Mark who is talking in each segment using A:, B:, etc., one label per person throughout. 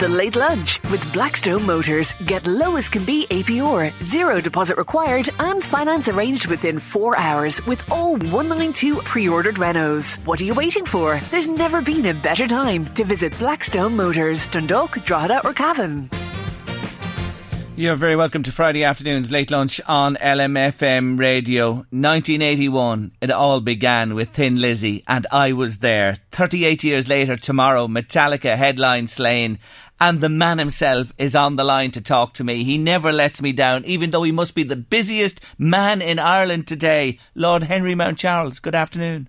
A: The Late Lunch with Blackstone Motors. Get low as can be APR, zero deposit required, and finance arranged within four hours with all 192 pre ordered Renaults. What are you waiting for? There's never been a better time to visit Blackstone Motors, Dundalk, Drogheda, or Cavan.
B: You're very welcome to Friday afternoon's late lunch on LMFM radio. 1981, it all began with Thin Lizzy, and I was there. 38 years later, tomorrow, Metallica headline Slane, and the man himself is on the line to talk to me. He never lets me down, even though he must be the busiest man in Ireland today. Lord Henry Mountcharles, good afternoon.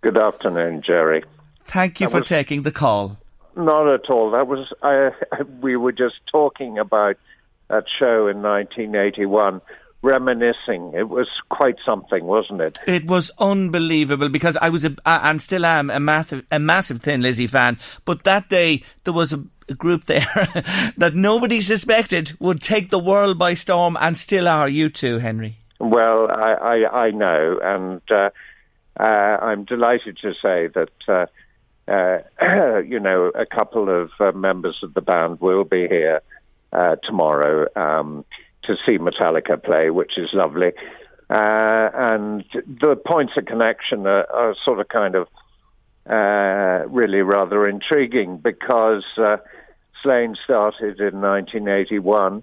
C: Good afternoon, Jerry.
B: Thank you
C: That
B: for
C: was-
B: taking the call.
C: Not at all. That was I. We were just talking about that show in 1981, reminiscing. It was quite something, wasn't it?
B: It was unbelievable because I was a, and still am a massive, a massive Thin Lizzy fan. But that day there was a group there that nobody suspected would take the world by storm, and still are. U2, Henry.
C: Well, I, I, I know, and uh, uh, I'm delighted to say that. Uh, uh, you know, a couple of uh, members of the band will be here uh, tomorrow um, to see Metallica play, which is lovely. And the points of connection are, are sort of kind of uh, really rather intriguing because uh, Slane started in 1981,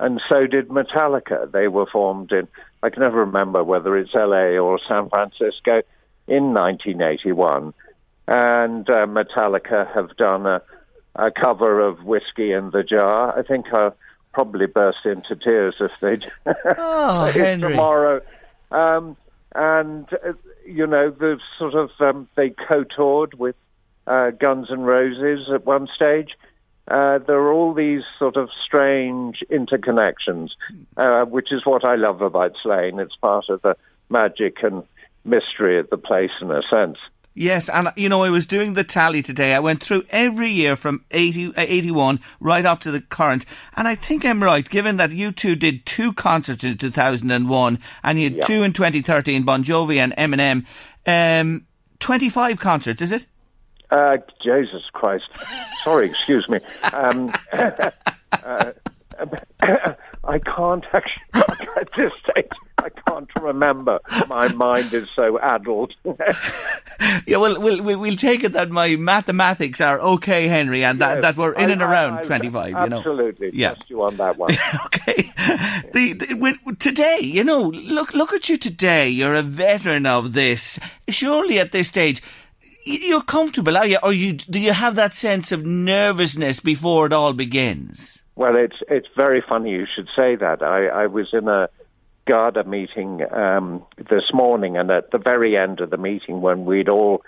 C: and so did Metallica. They were formed in, I can never remember whether it's LA or San Francisco, in 1981. And uh, Metallica have done a, a cover of Whiskey in the Jar. I think I'll probably burst into tears if they do
B: Oh, Henry.
C: tomorrow. Um, and uh, you know, the sort of um, they co-toured with uh, Guns N' Roses at one stage. Uh, there are all these sort of strange interconnections, uh, which is what I love about Slane. It's part of the magic and mystery of the place, in a sense.
B: Yes, and you know, I was doing the tally today. I went through every year from 80, uh, 81 right up to the current. And I think I'm right, given that U2 did two concerts in 2001 and you had
C: Yeah.
B: two in 2013, Bon Jovi and Eminem. Um, 25 concerts, is it?
C: Uh, Jesus Christ. Sorry, excuse me. Um, uh, I can't actually, at this stage, I can't remember. My mind is so addled.
B: Yeah, well, we'll, we'll, take it that my mathematics are okay, Henry, and that,
C: Yes,
B: that we're in
C: I-
B: and around
C: I
B: 25, you know.
C: Absolutely.
B: Yeah.
C: Trust you on that one.
B: okay. The, the, today, you know, look look at you today. You're a veteran of this. Surely at this stage, you're comfortable, are you? Or you do you have that sense of nervousness before it all begins?
C: Well, it's it's very funny you should say that. I, I was in a Garda meeting um, this morning, and at the very end of the meeting, when we'd all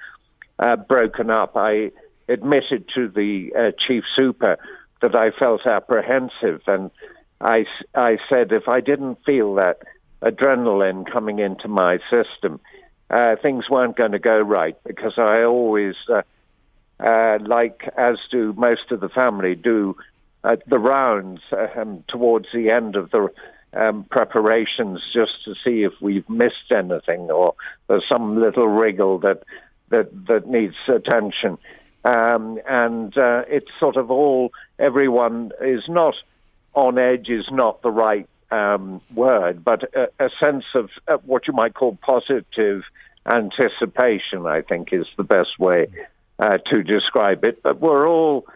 C: uh, broken up, I admitted to the uh, chief super that I felt apprehensive, and I I said if I didn't feel that adrenaline coming into my system, uh, things weren't going to go right because I always. Uh, uh, like as do most of the family, do uh, the rounds um, towards the end of the um, preparations just to see if we've missed anything or there's some little wriggle that that that needs attention. Um, and uh, it's sort of all everyone is not on edge is not the right um, word, but a, a sense of uh, what you might call positive anticipation. I think is the best way uh, to describe it, but we're all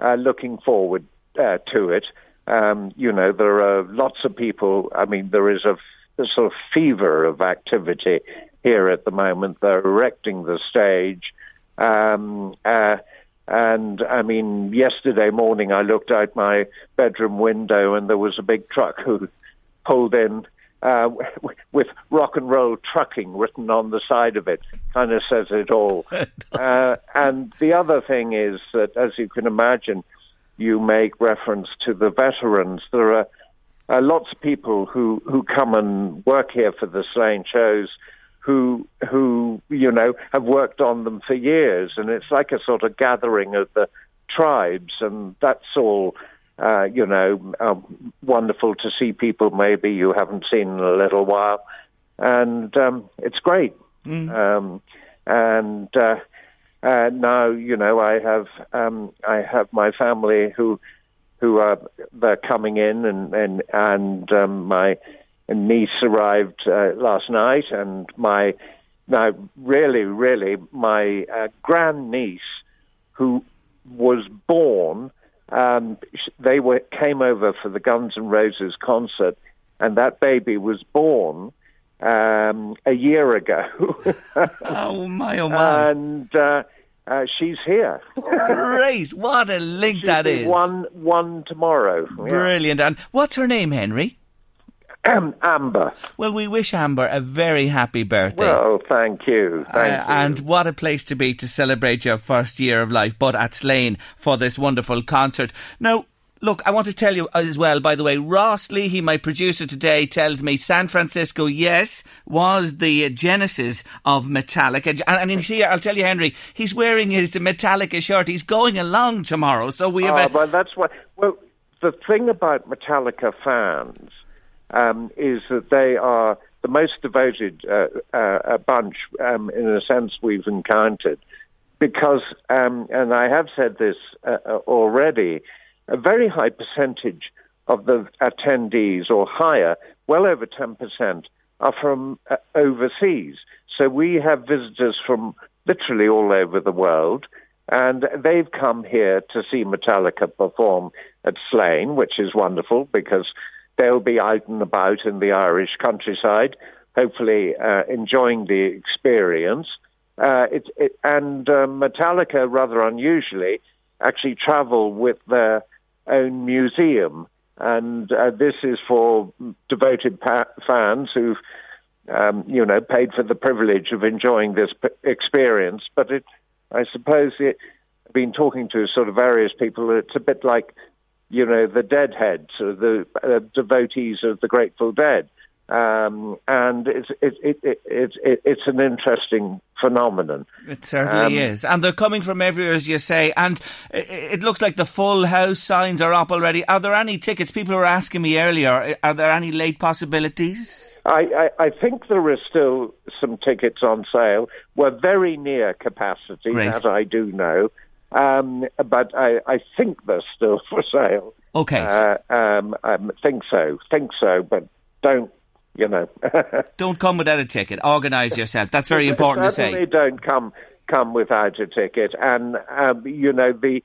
C: uh, looking forward uh, to it. Um, you know, there are lots of people. I mean, there is a, a sort of fever of activity here at the moment. They're erecting the stage. Um, uh, and I mean, yesterday morning I looked out my bedroom window and there was a big truck who pulled in uh, with rock and roll trucking written on the side of it. Kind of says it all. uh, and the other thing is that, as you can imagine, you make reference to the veterans. There are uh, lots of people who, who come and work here for the Slane shows who who you know have worked on them for years, and it's like a sort of gathering of the tribes, and that's all. Uh, you know, um, wonderful to see people maybe you haven't seen in a little while, and um, it's great. Mm. Um, and uh, uh, now, you know, I have um, I have my family who who are they're coming in, and and and um, my niece arrived uh, last night, and my now really, really my uh, grand niece who was born. Um, they were came over for the Guns N' Roses concert, and that baby was born um, a year ago.
B: oh my! Oh my!
C: And uh, uh, she's here.
B: Great! What a link
C: She'll
B: that is.
C: One one tomorrow.
B: Yeah. Brilliant. And what's her name, Henry?
C: Amber.
B: Well, we wish Amber a very happy birthday.
C: Well, thank you. Thank uh,
B: you. And what a place to be to celebrate your first year of life, but at Slane for this wonderful concert. Now, Look, I want to tell you as well, by the way, Ross Leahy, my producer today, tells me San Francisco, yes, was the genesis of Metallica. And, and see, I'll tell you, Henry, he's wearing his Metallica shirt. He's going along tomorrow. So we have
C: oh,
B: a.
C: Well, that's what. Well, the thing about Metallica fans um, is that they are the most devoted uh, uh, bunch, um, in a sense, we've encountered. Because, um, and I have said this uh, uh already, a very high percentage of the attendees, or higher, well over 10%, are from uh, overseas. So we have visitors from literally all over the world, and they've come here to see Metallica perform at Slane, which is wonderful because they'll be out and about in the Irish countryside, hopefully uh, enjoying the experience. Uh, it, it, and uh, Metallica, rather unusually, actually travel with their own museum. And uh, this is for devoted pa- fans who've, um, you know, paid for the privilege of enjoying this p- experience. But it, I suppose, it, I've been talking to sort of various people. It's a bit like, you know, the Deadheads, or the uh, devotees of the Grateful Dead. Um, and it's it, it, it, it, it's an interesting phenomenon.
B: It certainly um, is, and they're coming from everywhere, as you say. And it, looks like the full house signs are up already. Are there any tickets? People were asking me earlier. Are there any late possibilities?
C: I, I, I think there are still some tickets on sale. We're very near capacity, Great. as I do know. Um, but I, I think they're still for sale.
B: Okay.
C: Uh, um, I um, think so. Think so, but don't you know.
B: don't come without a ticket. Organise yourself. That's very important to say.
C: don't come come without a ticket. And um, you know the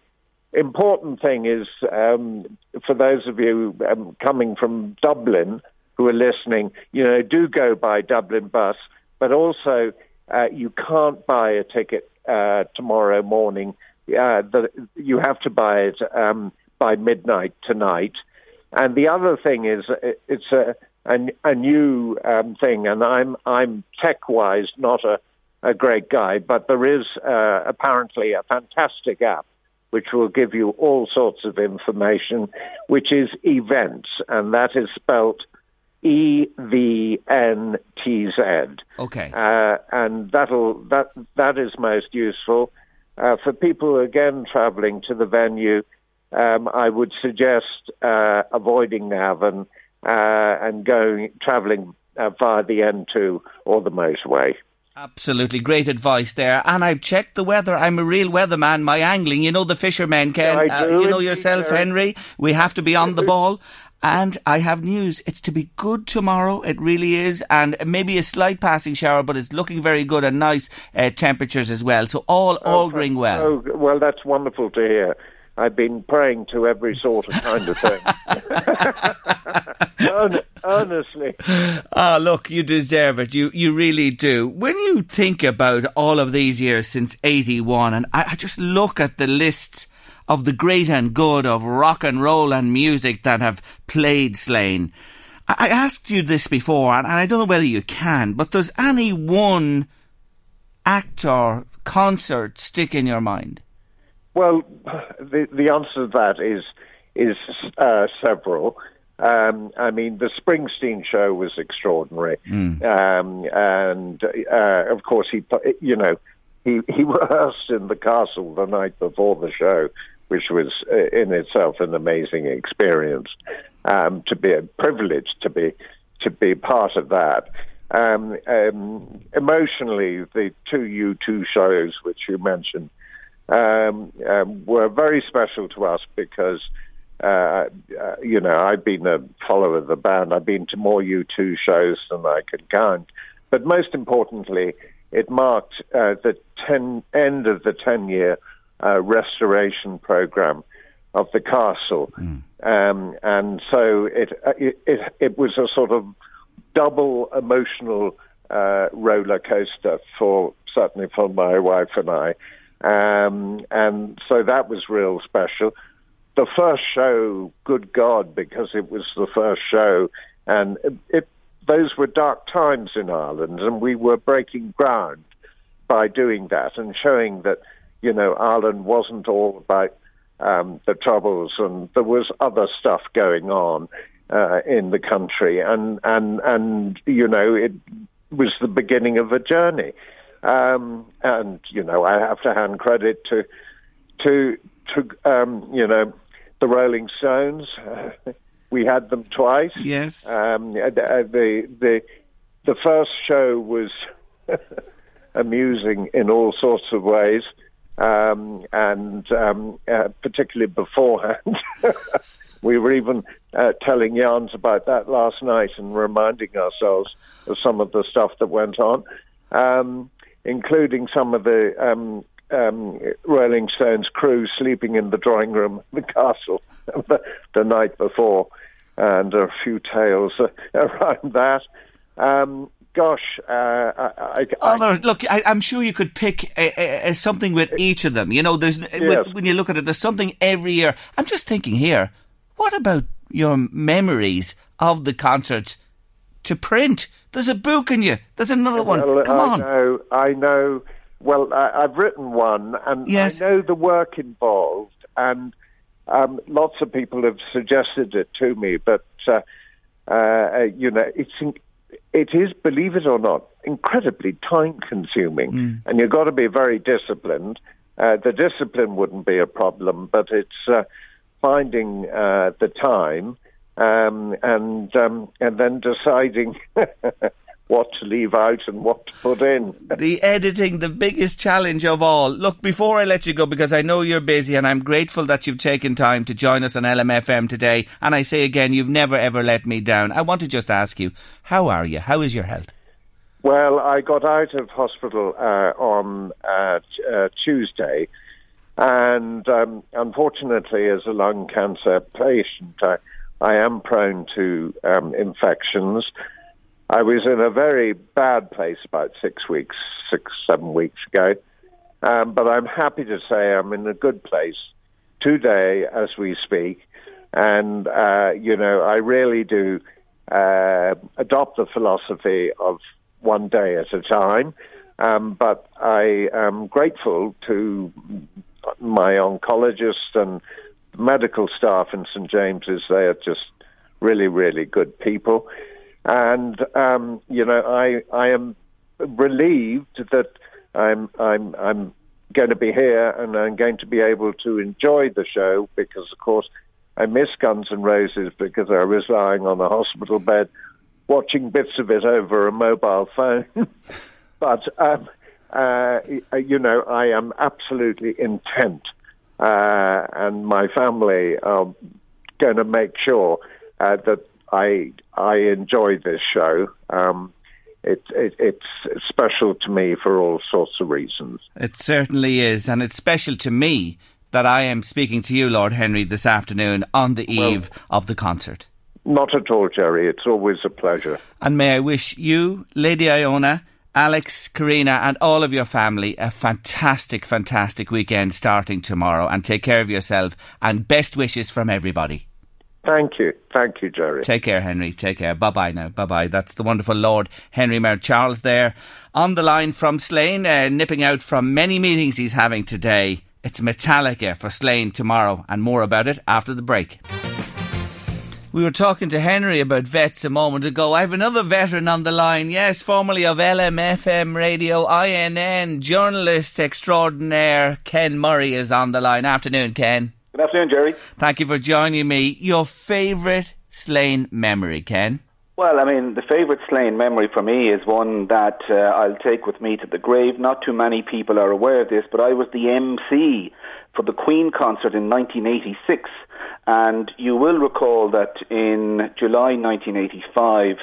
C: important thing is um, for those of you um, coming from Dublin who are listening, you know, do go by Dublin bus, but also uh, you can't buy a ticket uh, tomorrow morning. Uh, the, you have to buy it um, by midnight tonight. And the other thing is, it's a a, a new um, thing, and I'm I'm tech wise not a, a great guy, but there is uh, apparently a fantastic app which will give you all sorts of information, which is events, and that is spelt E V N T Z.
B: Okay.
C: Uh, and that'll that that is most useful uh, for people again travelling to the venue. Um, I would suggest uh, avoiding Navan uh, and going travelling uh, via the N2 or the motorway.
B: Absolutely great advice there. And I've checked the weather. I'm a real weatherman. My angling, you know the fishermen, Ken.
C: Yeah, uh,
B: you know yourself, Henry. We have to be on the ball. And I have news. It's to be good tomorrow. It really is. And maybe a slight passing shower, but it's looking very good and nice uh, temperatures as well. So all
C: oh,
B: auguring well.
C: Oh, well, that's wonderful to hear. I've been praying to every sort of kind of thing. honestly.
B: Ah, look, you deserve it. You you really do. When you think about all of these years since '81, and I, I just look at the list of the great and good of rock and roll and music that have played Slane. I, asked you this before, and, I don't know whether you can, but does any one act or concert stick in your mind?
C: Well, the the answer to that is is uh, several. Um, I mean, the Springsteen show was extraordinary, mm. um, and uh, of course he, you know, he he rehearsed in the castle the night before the show, which was uh, in itself an amazing experience. Um, to be a privilege to be to be part of that. Um, um, emotionally, the two U2 shows which you mentioned um, um, were very special to us because, uh, uh, you know, I've been a follower of the band. I've been to more U2 shows than I could count. But most importantly, it marked uh, the ten, end of the 10 year uh, restoration program of the castle. Mm. Um, and so it, uh, it, it, it, was a sort of double emotional uh, roller coaster for certainly for my wife and I. Um, and so that was real special. The first show, good God, because it was the first show, and it, it, those were dark times in Ireland, and we were breaking ground by doing that and showing that, you know, Ireland wasn't all about um, the troubles, and there was other stuff going on uh, in the country, and and and you know, it was the beginning of a journey. Um, and you know, I have to hand credit to to to um, you know the Rolling Stones. we had them twice.
B: Yes.
C: Um, the the the first show was amusing in all sorts of ways, um, and um, uh, particularly beforehand. we were even uh, telling yarns about that last night and reminding ourselves of some of the stuff that went on. Um, including some of the um, um, Rolling Stones crew sleeping in the drawing room of the castle the, the night before, and a few tales around that. Um, gosh, uh, I, I,
B: oh, look, I, am sure you could pick a, a, something with each of them. You know, there's yes. when you look at it, there's something every year. I'm just thinking here, what about your memories of the concerts to print? There's a book in you. There's another one.
C: Well,
B: Come
C: I
B: on.
C: Know, I know. Well, I, have written one, and
B: yes.
C: I know the work involved, and um, lots of people have suggested it to me. But uh, uh, you know, it's it is, believe it or not, incredibly time consuming, mm. and you've got to be very disciplined. Uh, the discipline wouldn't be a problem, but it's uh, finding uh, the time um, and um, and then deciding what to leave out and what to put in.
B: the editing, the biggest challenge of all. Look, before I let you go, because I know you're busy, and I'm grateful that you've taken time to join us on LMFM today. And I say again, you've never ever let me down. I want to just ask you, how are you? How is your health?
C: Well, I got out of hospital uh, on uh, uh, Tuesday, and um, unfortunately, as a lung cancer patient, I I am prone to um, infections. I was in a very bad place about six weeks, six, seven weeks ago. Um, but I'm happy to say I'm in a good place today as we speak. And, uh, you know, I really do uh, adopt the philosophy of one day at a time. Um, but I am grateful to my oncologist and medical staff in St James's, they are just really, really good people. And um, you know, I I am relieved that I'm I'm I'm going to be here and I'm going to be able to enjoy the show because, of course, I miss Guns N' Roses because I was lying on a hospital bed watching bits of it over a mobile phone. but um, uh, you know, I am absolutely intent uh, and my family are going to make sure uh, that I I enjoy this show. Um, it, it, it's special to me for all sorts of reasons.
B: It certainly is, and it's special to me that I am speaking to you, Lord Henry, this afternoon on the eve well, of the concert.
C: Not at all, Jerry. It's always a pleasure.
B: And may I wish you, Lady Iona, Alex, Karina, and all of your family a fantastic, fantastic weekend starting tomorrow. And take care of yourself. And best wishes from everybody.
C: Thank you. Thank you, Jerry.
B: Take care, Henry. Take care. Bye bye now. Bye bye. That's the wonderful Lord Henry Mountcharles there on the line from Slane, uh, nipping out from many meetings he's having today. It's Metallica for Slane tomorrow, and more about it after the break. We were talking to Henry about vets a moment ago. I have another veteran on the line. Yes, formerly of LMFM Radio, INN, journalist extraordinaire Ken Murray is on the line. Afternoon, Ken.
D: Good afternoon, Jerry.
B: Thank you for joining me. Your favourite Slane memory, Ken?
D: Well, I mean, the favourite Slane memory for me is one that uh, I'll take with me to the grave. Not too many people are aware of this, but I was the MC for the Queen concert in 1986. And you will recall that in July 1985,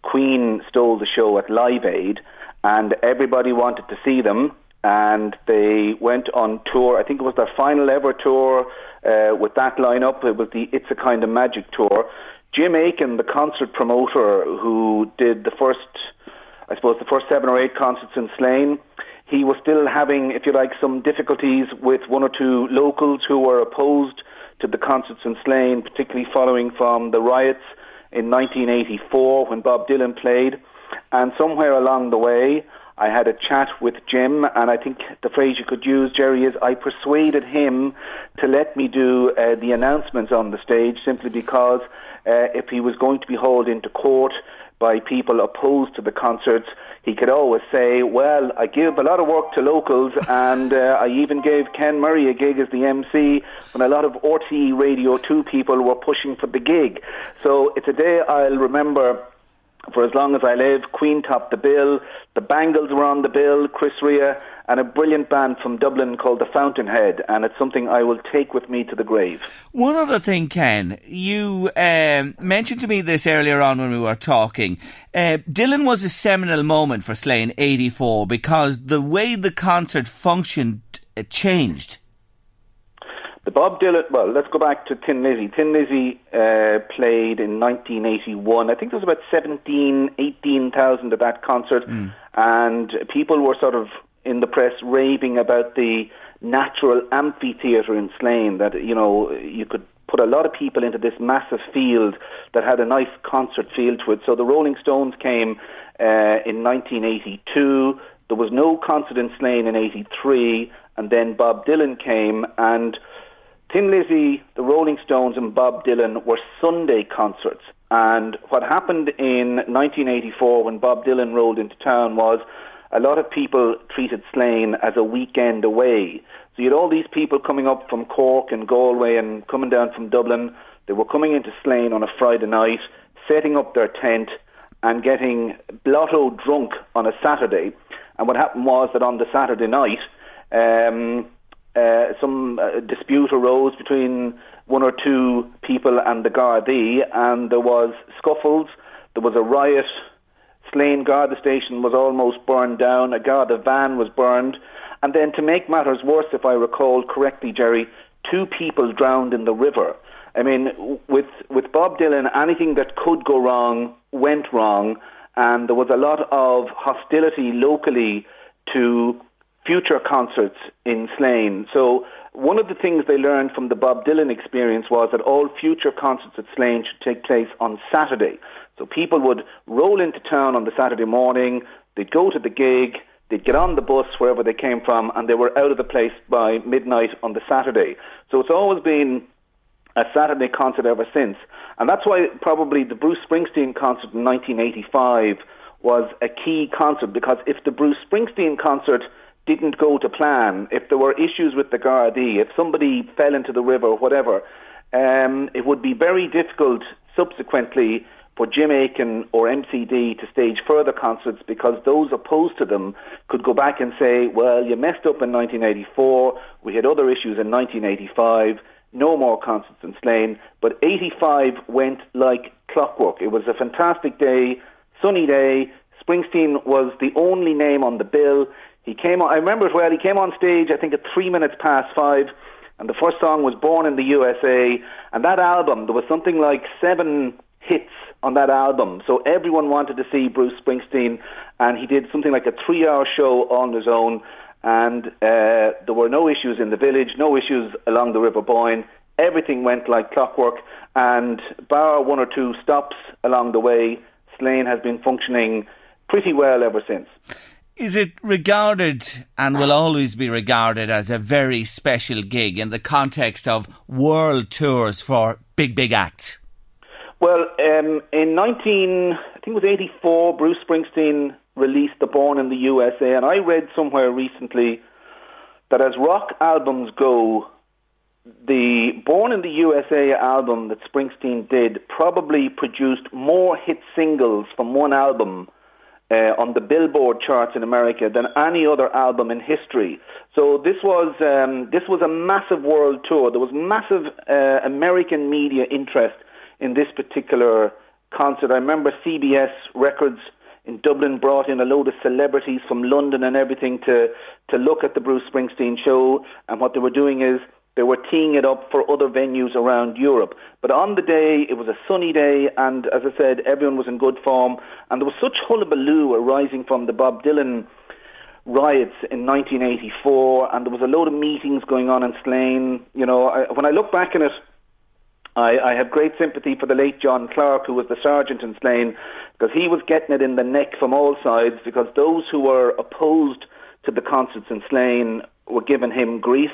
D: Queen stole the show at Live Aid, and everybody wanted to see them. And they went on tour. I think it was their final ever tour uh, with that lineup. It was the It's a Kind of Magic tour. Jim Aiken, the concert promoter who did the first, I suppose, the first seven or eight concerts in Slane, he was still having, if you like, some difficulties with one or two locals who were opposed to the concerts in Slane, particularly following from the riots in 1984 when Bob Dylan played. And somewhere along the way, I had a chat with Jim, and I think the phrase you could use, Jerry, is I persuaded him to let me do uh, the announcements on the stage simply because uh, if he was going to be hauled into court by people opposed to the concerts, he could always say, Well, I give a lot of work to locals, and uh, I even gave Ken Murray a gig as the MC when a lot of RTE Radio 2 people were pushing for the gig. So it's a day I'll remember for as long as I live. Queen topped the bill. The Bangles were on the bill, Chris Rea, and a brilliant band from Dublin called the Fountainhead, and it's something I will take with me to the grave.
B: One other thing, Ken, you um, mentioned to me this earlier on when we were talking. Uh, Dylan was a seminal moment for Slane 84 because the way the concert functioned changed.
D: The Bob Dylan, well, let's go back to Thin Lizzy. Thin Lizzy uh, played in 1981. I think there was about 17, 18,000 at that concert, mm. and people were sort of in the press raving about the natural amphitheatre in Slane, that, you know, you could put a lot of people into this massive field that had a nice concert feel to it. So the Rolling Stones came uh, in 1982. There was no concert in Slane in 83, and then Bob Dylan came and Thin Lizzy, the Rolling Stones, and Bob Dylan were Sunday concerts. And what happened in 1984 when Bob Dylan rolled into town was a lot of people treated Slane as a weekend away. So you had all these people coming up from Cork and Galway and coming down from Dublin. They were coming into Slane on a Friday night, setting up their tent and getting blotto drunk on a Saturday. And what happened was that on the Saturday night, um, uh, some uh, dispute arose between one or two people and the Gardaí, and there was scuffles. There was a riot. Slane Garda station was almost burned down. A Garda van was burned. And then, to make matters worse, if I recall correctly, Jerry, two people drowned in the river. I mean, with with Bob Dylan, anything that could go wrong went wrong, and there was a lot of hostility locally to future concerts in Slane. So one of the things they learned from the Bob Dylan experience was that all future concerts at Slane should take place on Saturday. So people would roll into town on the Saturday morning, they'd go to the gig, they'd get on the bus wherever they came from, and they were out of the place by midnight on the Saturday. So it's always been a Saturday concert ever since. And that's why probably the Bruce Springsteen concert in 1985 was a key concert, because if the Bruce Springsteen concert didn't go to plan, if there were issues with the Gardaí, if somebody fell into the river, whatever, um, it would be very difficult subsequently for Jim Aiken or MCD to stage further concerts because those opposed to them could go back and say, well, you messed up in 1984, we had other issues in 1985, no more concerts in Slane. But 85 went like clockwork. It was a fantastic day, sunny day. Springsteen was the only name on the bill. He came on, I remember it well, he came on stage, I think at three minutes past five, and the first song was Born in the USA. And that album, there was something like seven hits on that album. So everyone wanted to see Bruce Springsteen, and he did something like a three hour show on his own. And uh, there were no issues in the village, no issues along the River Boyne. Everything went like clockwork, and bar one or two stops along the way, Slane has been functioning pretty well ever since.
B: Is it regarded and will always be regarded as a very special gig in the context of world tours for big, big acts?
D: Well, um, in 19, I think it was 84, Bruce Springsteen released The Born in the USA, and I read somewhere recently that as rock albums go, the Born in the USA album that Springsteen did probably produced more hit singles from one album uh, on the Billboard charts in America than any other album in history. So this was um, this was a massive world tour. There was massive uh, American media interest in this particular concert. I remember CBS Records in Dublin brought in a load of celebrities from London and everything to to look at the Bruce Springsteen show. And what they were doing is they were teeing it up for other venues around Europe. But on the day, it was a sunny day, and as I said, everyone was in good form. And there was such hullabaloo arising from the Bob Dylan riots in 1984, and there was a load of meetings going on in Slane. You know, I, when I look back on it, I, I have great sympathy for the late John Clark, who was the sergeant in Slane, because he was getting it in the neck from all sides, because those who were opposed to the concerts in Slane were giving him grief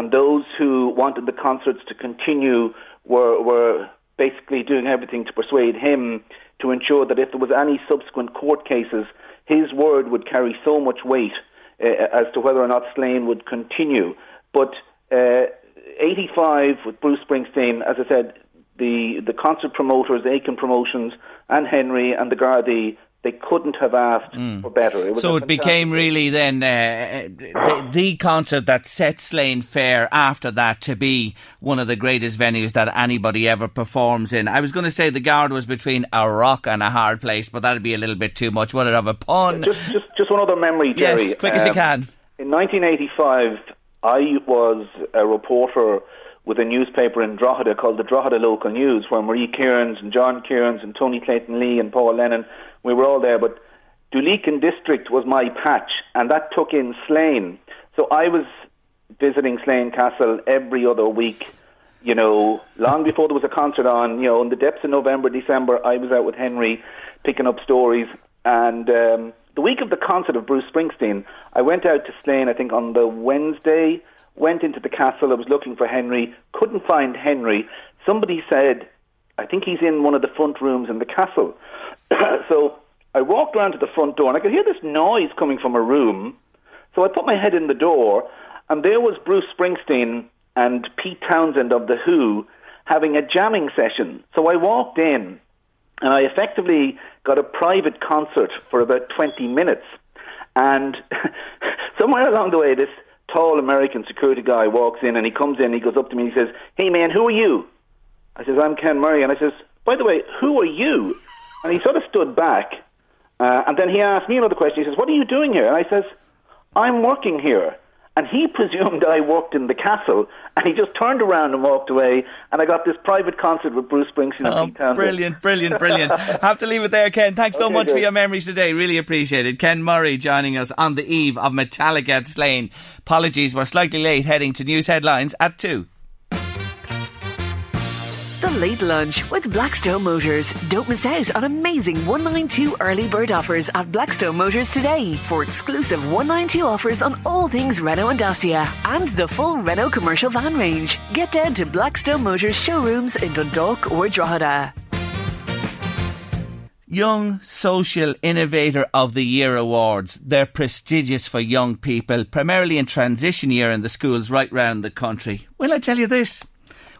D: and those who wanted the concerts to continue were were basically doing everything to persuade him to ensure that if there was any subsequent court cases, his word would carry so much weight uh, as to whether or not Slane would continue. But uh, 85 with Bruce Springsteen, as I said, the the concert promoters, Aiken Promotions, and Henry and the Gardaí they couldn't have asked mm. for better.
B: It so it became really then uh, the, the, concert that set Slane Fair after that to be one of the greatest venues that anybody ever performs in. I was going to say the Guard was between a rock and a hard place, but that'd be a little bit too much. It have a pun?
D: Just, just, just one other memory, Jerry.
B: Yes, quick um, as you um, can.
D: In 1985, I was a reporter with a newspaper in Drogheda called the Drogheda Local News, where Marie Kearns and John Kearns and Tony Clayton Lee and Paul Lennon, we were all there. But Duleekin District was my patch, and that took in Slane. So I was visiting Slane Castle every other week. You know, long before there was a concert on, you know, in the depths of November, December, I was out with Henry picking up stories. And um, the week of the concert of Bruce Springsteen, I went out to Slane, I think, on the Wednesday went into the castle. I was looking for Henry, couldn't find Henry. Somebody said, I think he's in one of the front rooms in the castle. so I walked around to the front door and I could hear this noise coming from a room. So I put my head in the door and there was Bruce Springsteen and Pete Townshend of The Who having a jamming session. So I walked in and I effectively got a private concert for about 20 minutes. And somewhere along the way, this tall American security guy walks in and he comes in, he goes up to me and he says, Hey man, who are you? I says, I'm Ken Murray. And I says, By the way, who are you? And he sort of stood back. Uh, and then he asked me another question. He says, What are you doing here? And I says, I'm working here. And he presumed I worked in the castle, and he just turned around and walked away. And I got this private concert with Bruce Springsteen oh,
B: Brilliant, brilliant, brilliant. Have to leave it there, Ken. Thanks so much good. for your memories today. Really appreciate it. Ken Murray joining us on the eve of Metallica at Slane. Apologies, we're slightly late heading to news headlines at 2.
A: Late Lunch with Blackstone Motors. Don't miss out on amazing 192 early bird offers at Blackstone Motors today for exclusive 192 offers on all things Renault and Dacia and the full Renault commercial van range. Get down to Blackstone Motors showrooms in Dundalk or Drogheda.
B: Young Social Innovator of the Year awards. They're prestigious for young people, primarily in transition year in the schools right round the country. Will I tell you this?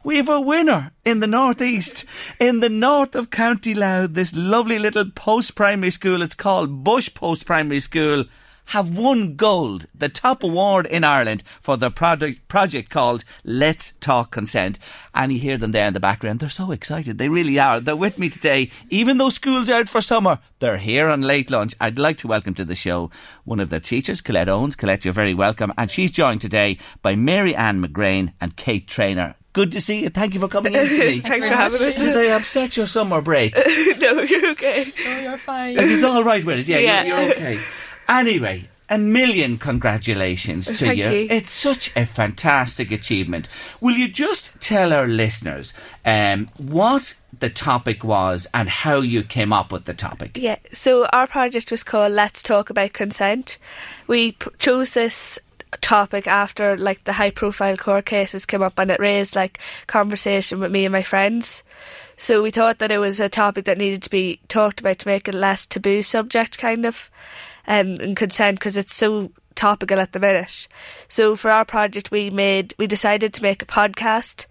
B: We have a winner in the northeast, in the north of County Louth. This lovely little post primary school. It's called Bush Post Primary School have won gold, the top award in Ireland for the project, project called Let's Talk Consent. And you hear them there in the background. They're so excited. They really are. They're with me today. Even though school's out for summer, they're here on late lunch. I'd like to welcome to the show one of their teachers, Colette Owens. Colette, you're very welcome. And she's joined today by Mary Ann McGrain and Kate Trainer. Good to see you. Thank you for coming in to me.
E: Thanks for having us.
B: Did they upset your summer break?
E: no, you're okay.
F: Oh, you're fine.
B: It is all right with it. Yeah,
E: Yeah.
B: You're, you're okay. Anyway, a million congratulations to
E: Thank you.
B: It's such a fantastic achievement. Will you just tell our listeners um, what the topic was and how you came up with the topic?
E: Yeah, so our project was called Let's Talk About Consent. We p- chose this topic after like the high profile court cases came up and it raised like conversation with me and my friends. So we thought that it was a topic that needed to be talked about to make it less taboo subject kind of um and consent because it's so topical at the minute. So for our project we made we decided to make a podcast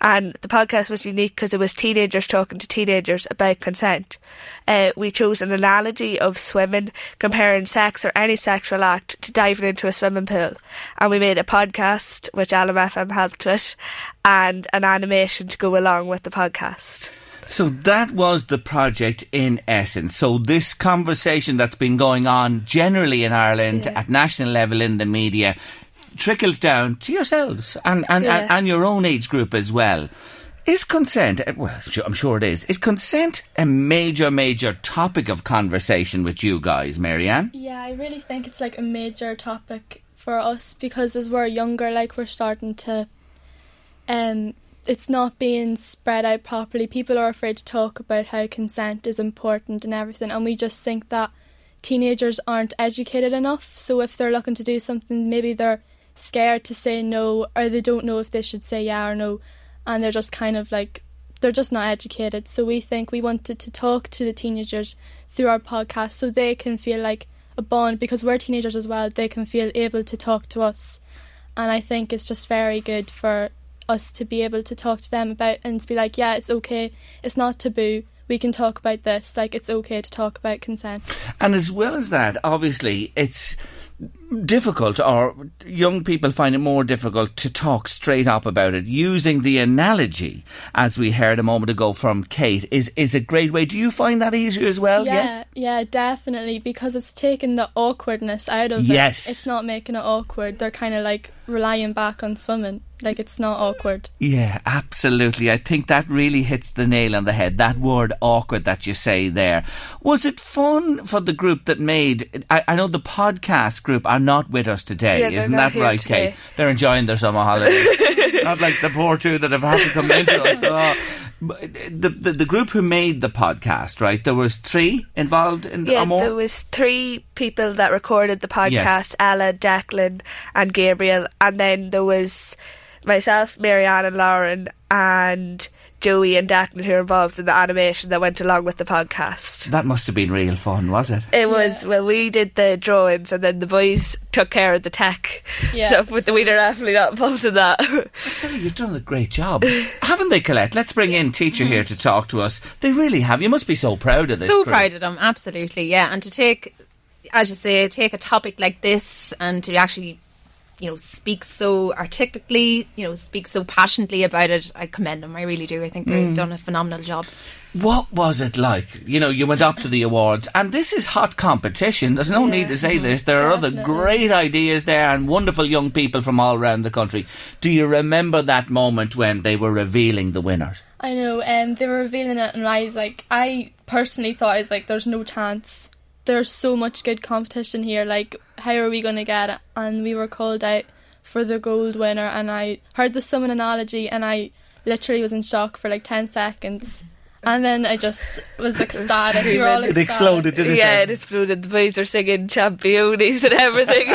E: and the podcast was unique because it was teenagers talking to teenagers about consent. Uh, we chose an analogy of swimming, comparing sex or any sexual act to diving into a swimming pool. And we made a podcast, which LMFM helped with, and an animation to go along with the podcast.
B: So that was the project in essence. So this conversation that's been going on generally in Ireland
E: Yeah.
B: at national level in the media trickles down to yourselves and, and,
E: Yeah.
B: and, and your own age group as well. Is consent, uh, well, I'm sure it is, is consent a major, major topic of conversation with you guys, Marianne?
F: Yeah, I really think it's like a major topic for us because as we're younger, like we're starting to, um, it's not being spread out properly. People are afraid to talk about how consent is important and everything, and we just think that teenagers aren't educated enough. So if they're looking to do something, maybe they're scared to say no, or they don't know if they should say yeah or no, and they're just kind of like they're just not educated. So we think we wanted to talk to the teenagers through our podcast so they can feel like a bond because we're teenagers as well. They can feel able to talk to us, and I think it's just very good for us to be able to talk to them about and to be like, yeah, it's okay. It's not taboo. We can talk about this. Like it's okay to talk about consent.
B: And as well as that, obviously, it's difficult, or young people find it more difficult to talk straight up about it. Using the analogy, as we heard a moment ago from Kate, is, is a great way. Do you find that easier as well?
F: yeah,
B: Yes?
F: yeah, definitely because it's taking the awkwardness out of
B: Yes.
F: it. It's not making it awkward. They're kind of like relying back on swimming. Like it's not awkward.
B: Yeah, absolutely. I think that really hits the nail on the head. That word awkward that you say there. Was it fun for the group that made, I, I know the podcast group are not with us today,
E: Yeah,
B: isn't that right,
E: today.
B: Kate? They're enjoying their summer holidays. not like the poor two that have had to come into us. Oh. The, the, the group who made the podcast, right? There was three involved in
E: Yeah,
B: more?
E: there was three people that recorded the podcast:
B: Yes.
E: Ella, Declan, and Gabriel. And then there was myself, Marianne, and Lauren, and Joey and Declan who were involved in the animation that went along with the podcast.
B: that must have been real fun, was it?
E: It was well, we did the drawings, and then the boys took care of the tech
F: Yeah.
E: stuff. But we were definitely not involved in that.
B: I tell you, you've done a great job. Haven't they, Colette? Let's bring in teacher here mm-hmm. to talk to us. They really have. You must be so proud of this.
G: so
B: group.
G: proud of them absolutely yeah and to take as you say take a topic like this and to actually you know speak so articulately you know speak so passionately about it i commend them i really do i think they've
B: Mm.
G: done a phenomenal job
B: What was it like? You know, you went up to the awards, and this is hot competition. There's no need to say this. There are other great ideas there and wonderful young people from all around the country. Do you remember that moment when they were revealing the winners?
F: I know. Um, they were revealing it, and I was like, I personally thought I was like, there's no chance. There's so much good competition here. Like, how are we gonna get it? And we were called out for the gold winner, and I heard the summon analogy, and I literally was in shock for like ten seconds. And then I just was ecstatic. We were all
B: It exploded, didn't it?
E: yeah,
B: it?
E: it exploded. The boys are singing championes and everything.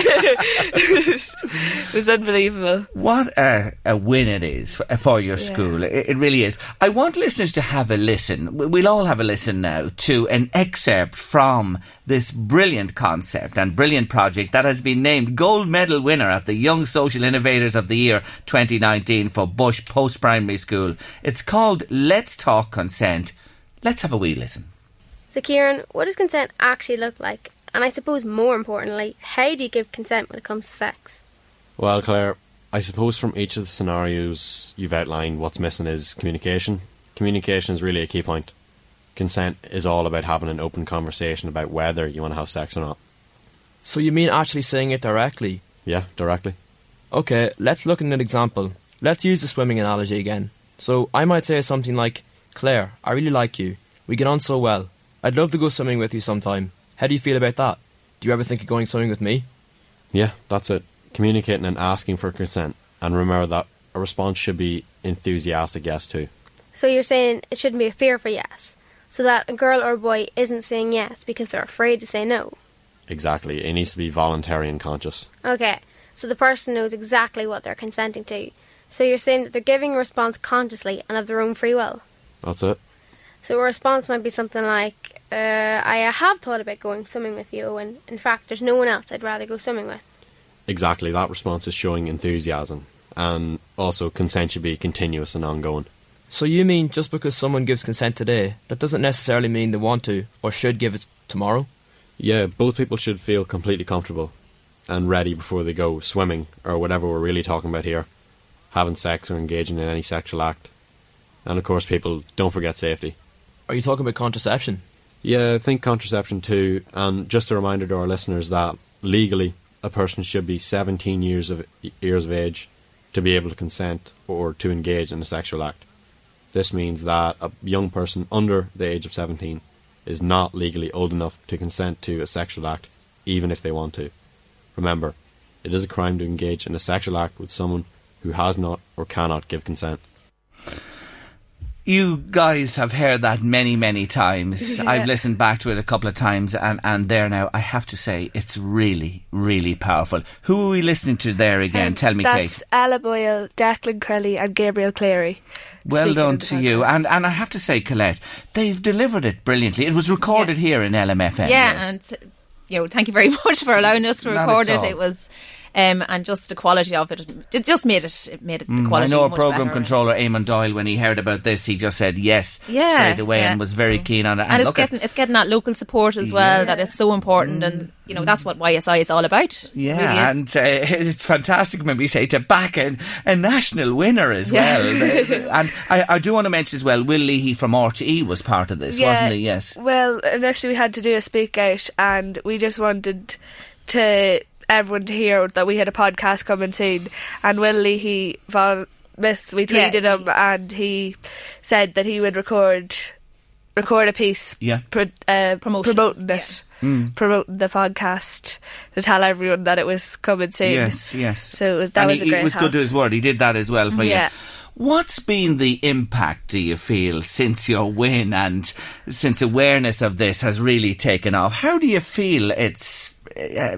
E: it was unbelievable.
B: What a, a win it is for, for your school. It, it really is. I want listeners to have a listen. We'll all have a listen now to an excerpt from this brilliant concept and brilliant project that has been named gold medal winner at the Young Social Innovators of the Year 2019 for Bush Post Primary School. It's called Let's Talk Consent. Let's have a wee listen.
H: So, Kieran, what does consent actually look like? And I suppose more importantly, how do you give consent when it comes to sex?
I: Well, Claire, I suppose from each of the scenarios you've outlined, what's missing is communication. Communication is really a key point. Consent is all about having an open conversation about whether you want to have sex or not.
J: So you mean actually saying it directly?
I: Yeah, directly.
J: Okay, let's look at an example. Let's use the swimming analogy again. So I might say something like, Claire, I really like you. We get on so well. I'd love to go swimming with you sometime. How do you feel about that? Do you ever think of going swimming with me?
I: Yeah, that's it. Communicating and asking for consent. And remember that a response should be enthusiastic yes too.
H: So you're saying it shouldn't be a fear for yes, so that a girl or a boy isn't saying yes because they're afraid to say no.
I: Exactly. It needs to be voluntary and conscious.
H: Okay, so the person knows exactly what they're consenting to. So you're saying that they're giving a response consciously and of their own free will.
I: That's it.
H: So a response might be something like, uh, I have thought about going swimming with you, and in fact, there's no one else I'd rather go swimming with.
I: Exactly. That response is showing enthusiasm. And also, consent should be continuous and ongoing.
J: So you mean just because someone gives consent today, that doesn't necessarily mean they want to or should give it tomorrow?
I: Yeah, both people should feel completely comfortable and ready before they go swimming or whatever we're really talking about here, having sex or engaging in any sexual act. And of course, people don't forget safety.
J: Are you talking about contraception?
I: Yeah, I think contraception too. And just a reminder to our listeners that legally, a person should be 17 years of years of age to be able to consent or to engage in a sexual act. This means that a young person under the age of 17 is not legally old enough to consent to a sexual act, even if they want to. Remember, it is a crime to engage in a sexual act with someone who has not or cannot give consent.
B: You guys have heard that many, many times.
E: Yeah.
B: I've listened back to it a couple of times, and, and there now, I have to say, it's really, really powerful. Who are we listening to there again?
E: Um,
B: Tell me,
E: That's
B: Kate.
E: Ella Boyle, Declan Crowley, and Gabriel Cleary.
B: Well done to you. And and I have to say, Colette, they've delivered it brilliantly. It was recorded here in LMFM.
G: yeah,
B: yes.
G: and you know, thank you very much for allowing us to
B: Not
G: record it. It was, um, and just the quality of it, it just made it, it made it the
B: Mm, I
G: quality.
B: know a program
G: better.
B: controller, Eamon Doyle, when he heard about this, he just said yes
G: Yeah,
B: straight away
G: yeah.
B: and was very keen on it.
G: and it's
B: look at-
G: getting it's getting that local support as well
B: Yeah.
G: that is so important, and you know that's what YSI is all about.
B: Yeah,
G: really
B: and uh, it's fantastic when we say to back an, a national winner as well. The- and I, I do want to mention as well, Will Leahy from RTE was part of this, wasn't he? Yes.
E: Well, initially we had to do a speak out, and we just wanted to everyone to hear that we had a podcast coming soon. And Will Leahy, vol- miss, we
G: Yeah,
E: tweeted him, and he said that he would record record a piece,
B: Yeah.
E: pro- uh,
G: Promotion,
E: promoting it,
B: Mm.
E: promoting the podcast to tell everyone that it was coming soon.
B: Yes, yes.
E: So it was, that
B: and
E: was
B: he,
E: a great
B: he was
E: help.
B: good to his word. He did that as well for
E: Yeah.
B: you. What's been the impact, do you feel, since your win and since awareness of this has really taken off? How do you feel it's. Uh,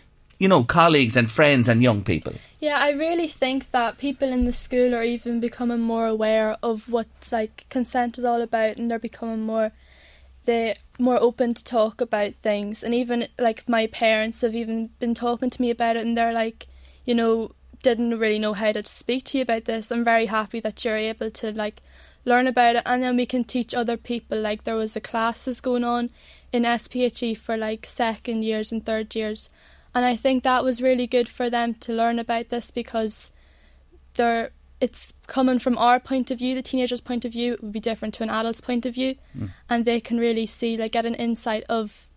B: you know, colleagues and friends and young people.
F: Yeah, I really think that people in the school are even becoming more aware of what like consent is all about, and they're becoming more they more open to talk about things. And even like my parents have even been talking to me about it, and they're like, you know, didn't really know how to speak to you about this. I'm very happy that you're able to like learn about it, and then we can teach other people. Like there was a classes going on in SPHE for like second years and third years and I think that was really good for them to learn about this because they're it's coming from our point of view, the teenager's point of view, it would be different to an adult's point of view, mm. and they can really see like get an insight of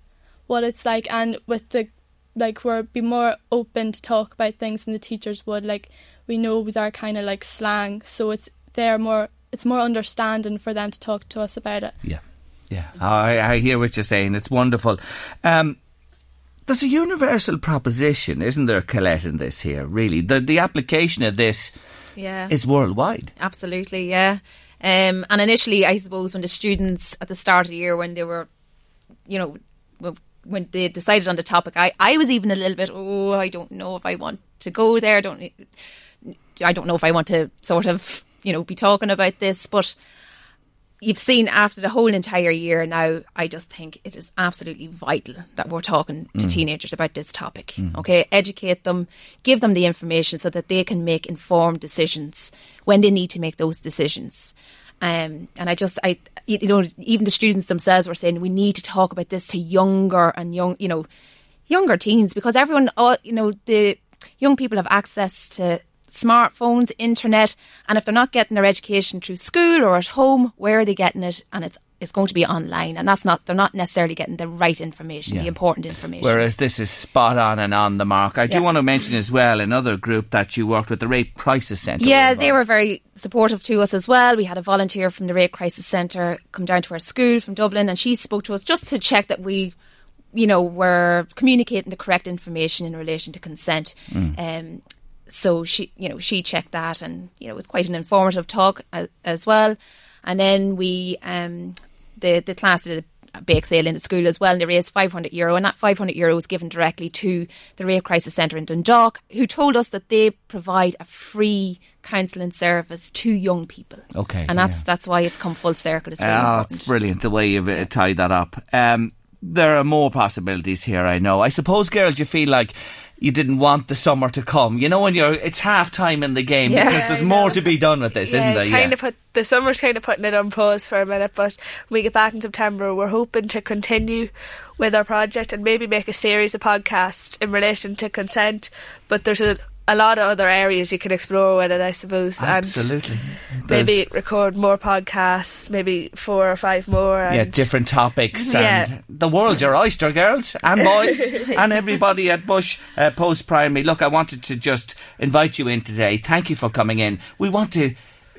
F: what it's like, and with the like we're be more open to talk about things than the teachers would. Like we know with our kind of like slang, so it's they're more it's more understanding for them to talk to us about it.
B: Yeah. Yeah, I, I hear what you're saying. It's wonderful. Um, there's a universal proposition, isn't there, Colette, in this here, really? The, the application of this
G: yeah.
B: is worldwide.
G: Absolutely, yeah. Um, and initially, I suppose, when the students at the start of the year, when they were, you know, when they decided on the topic, I, I was even a little bit, oh, I don't know if I want to go there. Don't I don't know if I want to sort of, you know, be talking about this. But you've seen after the whole entire year now, I just think it is absolutely vital that we're talking to mm. teenagers about this topic. Mm. Okay, educate them, give them the information so that they can make informed decisions when they need to make those decisions. Um, and I just, I, you know, even the students themselves were saying we need to talk about this to younger and young, you know, younger teens because everyone, all, you know, the young people have access to smartphones, internet, and if they're not getting their education through school or at home, where are they getting it? And it's it's going to be online, and that's not they're not necessarily getting the right information, yeah. the important information.
B: Whereas this is spot on and on the mark. I do want to mention as well another group that you worked with, the Rape Crisis Centre.
G: Yeah, they were very supportive to us as well. We had a volunteer from the Rape Crisis Centre come down to our school from Dublin, and she spoke to us just to check that we you know, were communicating the correct information in relation to consent. Mm. Um, so she, you know, she checked that, and you know, it was quite an informative talk as, as well. And then we, um, the the class did a bake sale in the school as well, and they raised 500 euro, and that 500 euro was given directly to the Rape Crisis Centre in Dundalk, who told us that they provide a free counselling service to young people.
B: Okay,
G: and that's yeah. that's why it's come full circle. It's really
B: oh, it's brilliant the way you've uh, tied that up. Um, there are more possibilities here, I know. I suppose, girls, you feel like you didn't want the summer to come. You know, when you're it's half time in the game yeah. because there's more to be done with this,
E: yeah,
B: isn't there?
E: Kind yeah. of put the summer's kind of putting it on pause for a minute, but when we get back in September, we're hoping to continue with our project and maybe make a series of podcasts in relation to consent. But there's a a lot of other areas you can explore with it, I suppose.
B: Absolutely.
E: And maybe record more podcasts, maybe four or five more.
B: yeah, different topics. Yeah. And the world's your oyster, girls and boys, and everybody at Bush uh, Post Primary. Look, I wanted to just invite you in today. Thank you for coming in. We want to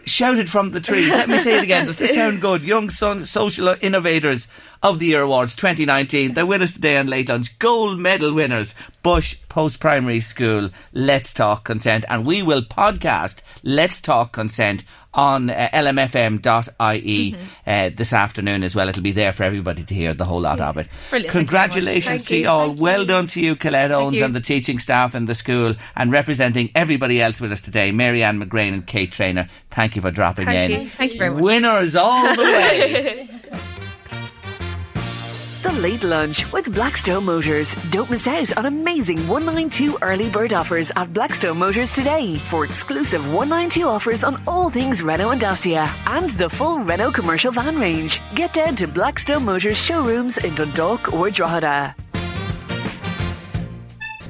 B: shouted from the trees. Let me say it again. Does this sound good? Young Son Social Innovators of the Year Awards 2019. They're with us today on Late Lunch. Gold medal winners, Bush Post Primary School. Let's Talk Consent. And we will podcast Let's Talk Consent on uh, lmfm.ie mm-hmm. uh, this afternoon as well. It'll be there for everybody to hear the whole lot
G: yeah.
B: of it.
G: Brilliant.
B: Congratulations to you all. well you. done to you, Colette Owens, and the teaching staff in the school, and representing everybody else with us today, Marianne McGrain and Kate Trainer. Thank you for dropping
G: Thank
B: in.
G: You. Thank you very much.
B: Winners all the way.
A: The Late Lunch with Blackstone Motors. Don't miss out on amazing 192 early bird offers at Blackstone Motors today for exclusive 192 offers on all things Renault and Dacia and the full Renault commercial van range. Get down to Blackstone Motors showrooms in Dundalk or Drogheda.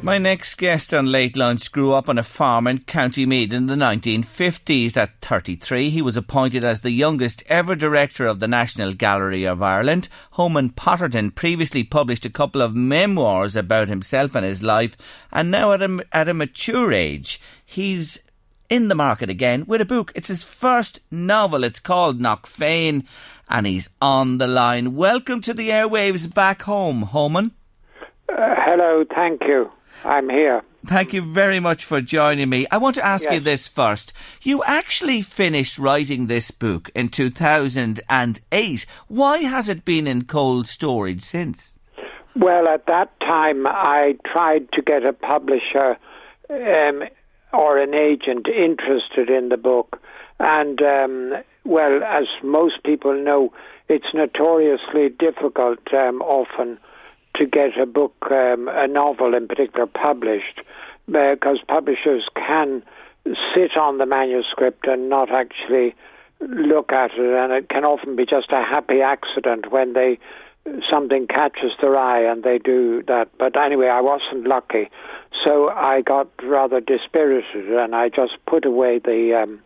B: My next guest on Late Lunch grew up on a farm in County Meath in the 1950s. At 33, he was appointed as the youngest ever director of the National Gallery of Ireland. Homan Potterton previously published a couple of memoirs about himself and his life, and now at a, at a mature age, he's in the market again with a book. It's his first novel. It's called Knockfane, and he's on the line. Welcome to the airwaves back home, Homan.
K: Uh, hello, thank you. I'm here.
B: Thank you very much for joining me. I want to ask
K: yes.
B: you this first. You actually finished writing this book in 2008. Why has it been in cold storage since?
K: Well, at that time, I tried to get a publisher um, or an agent interested in the book. And, um, well, as most people know, it's notoriously difficult um, often to get a book, um, a novel in particular, published because publishers can sit on the manuscript and not actually look at it, and it can often be just a happy accident when they something catches their eye and they do that. But anyway, I wasn't lucky, so I got rather dispirited, and I just put away the um,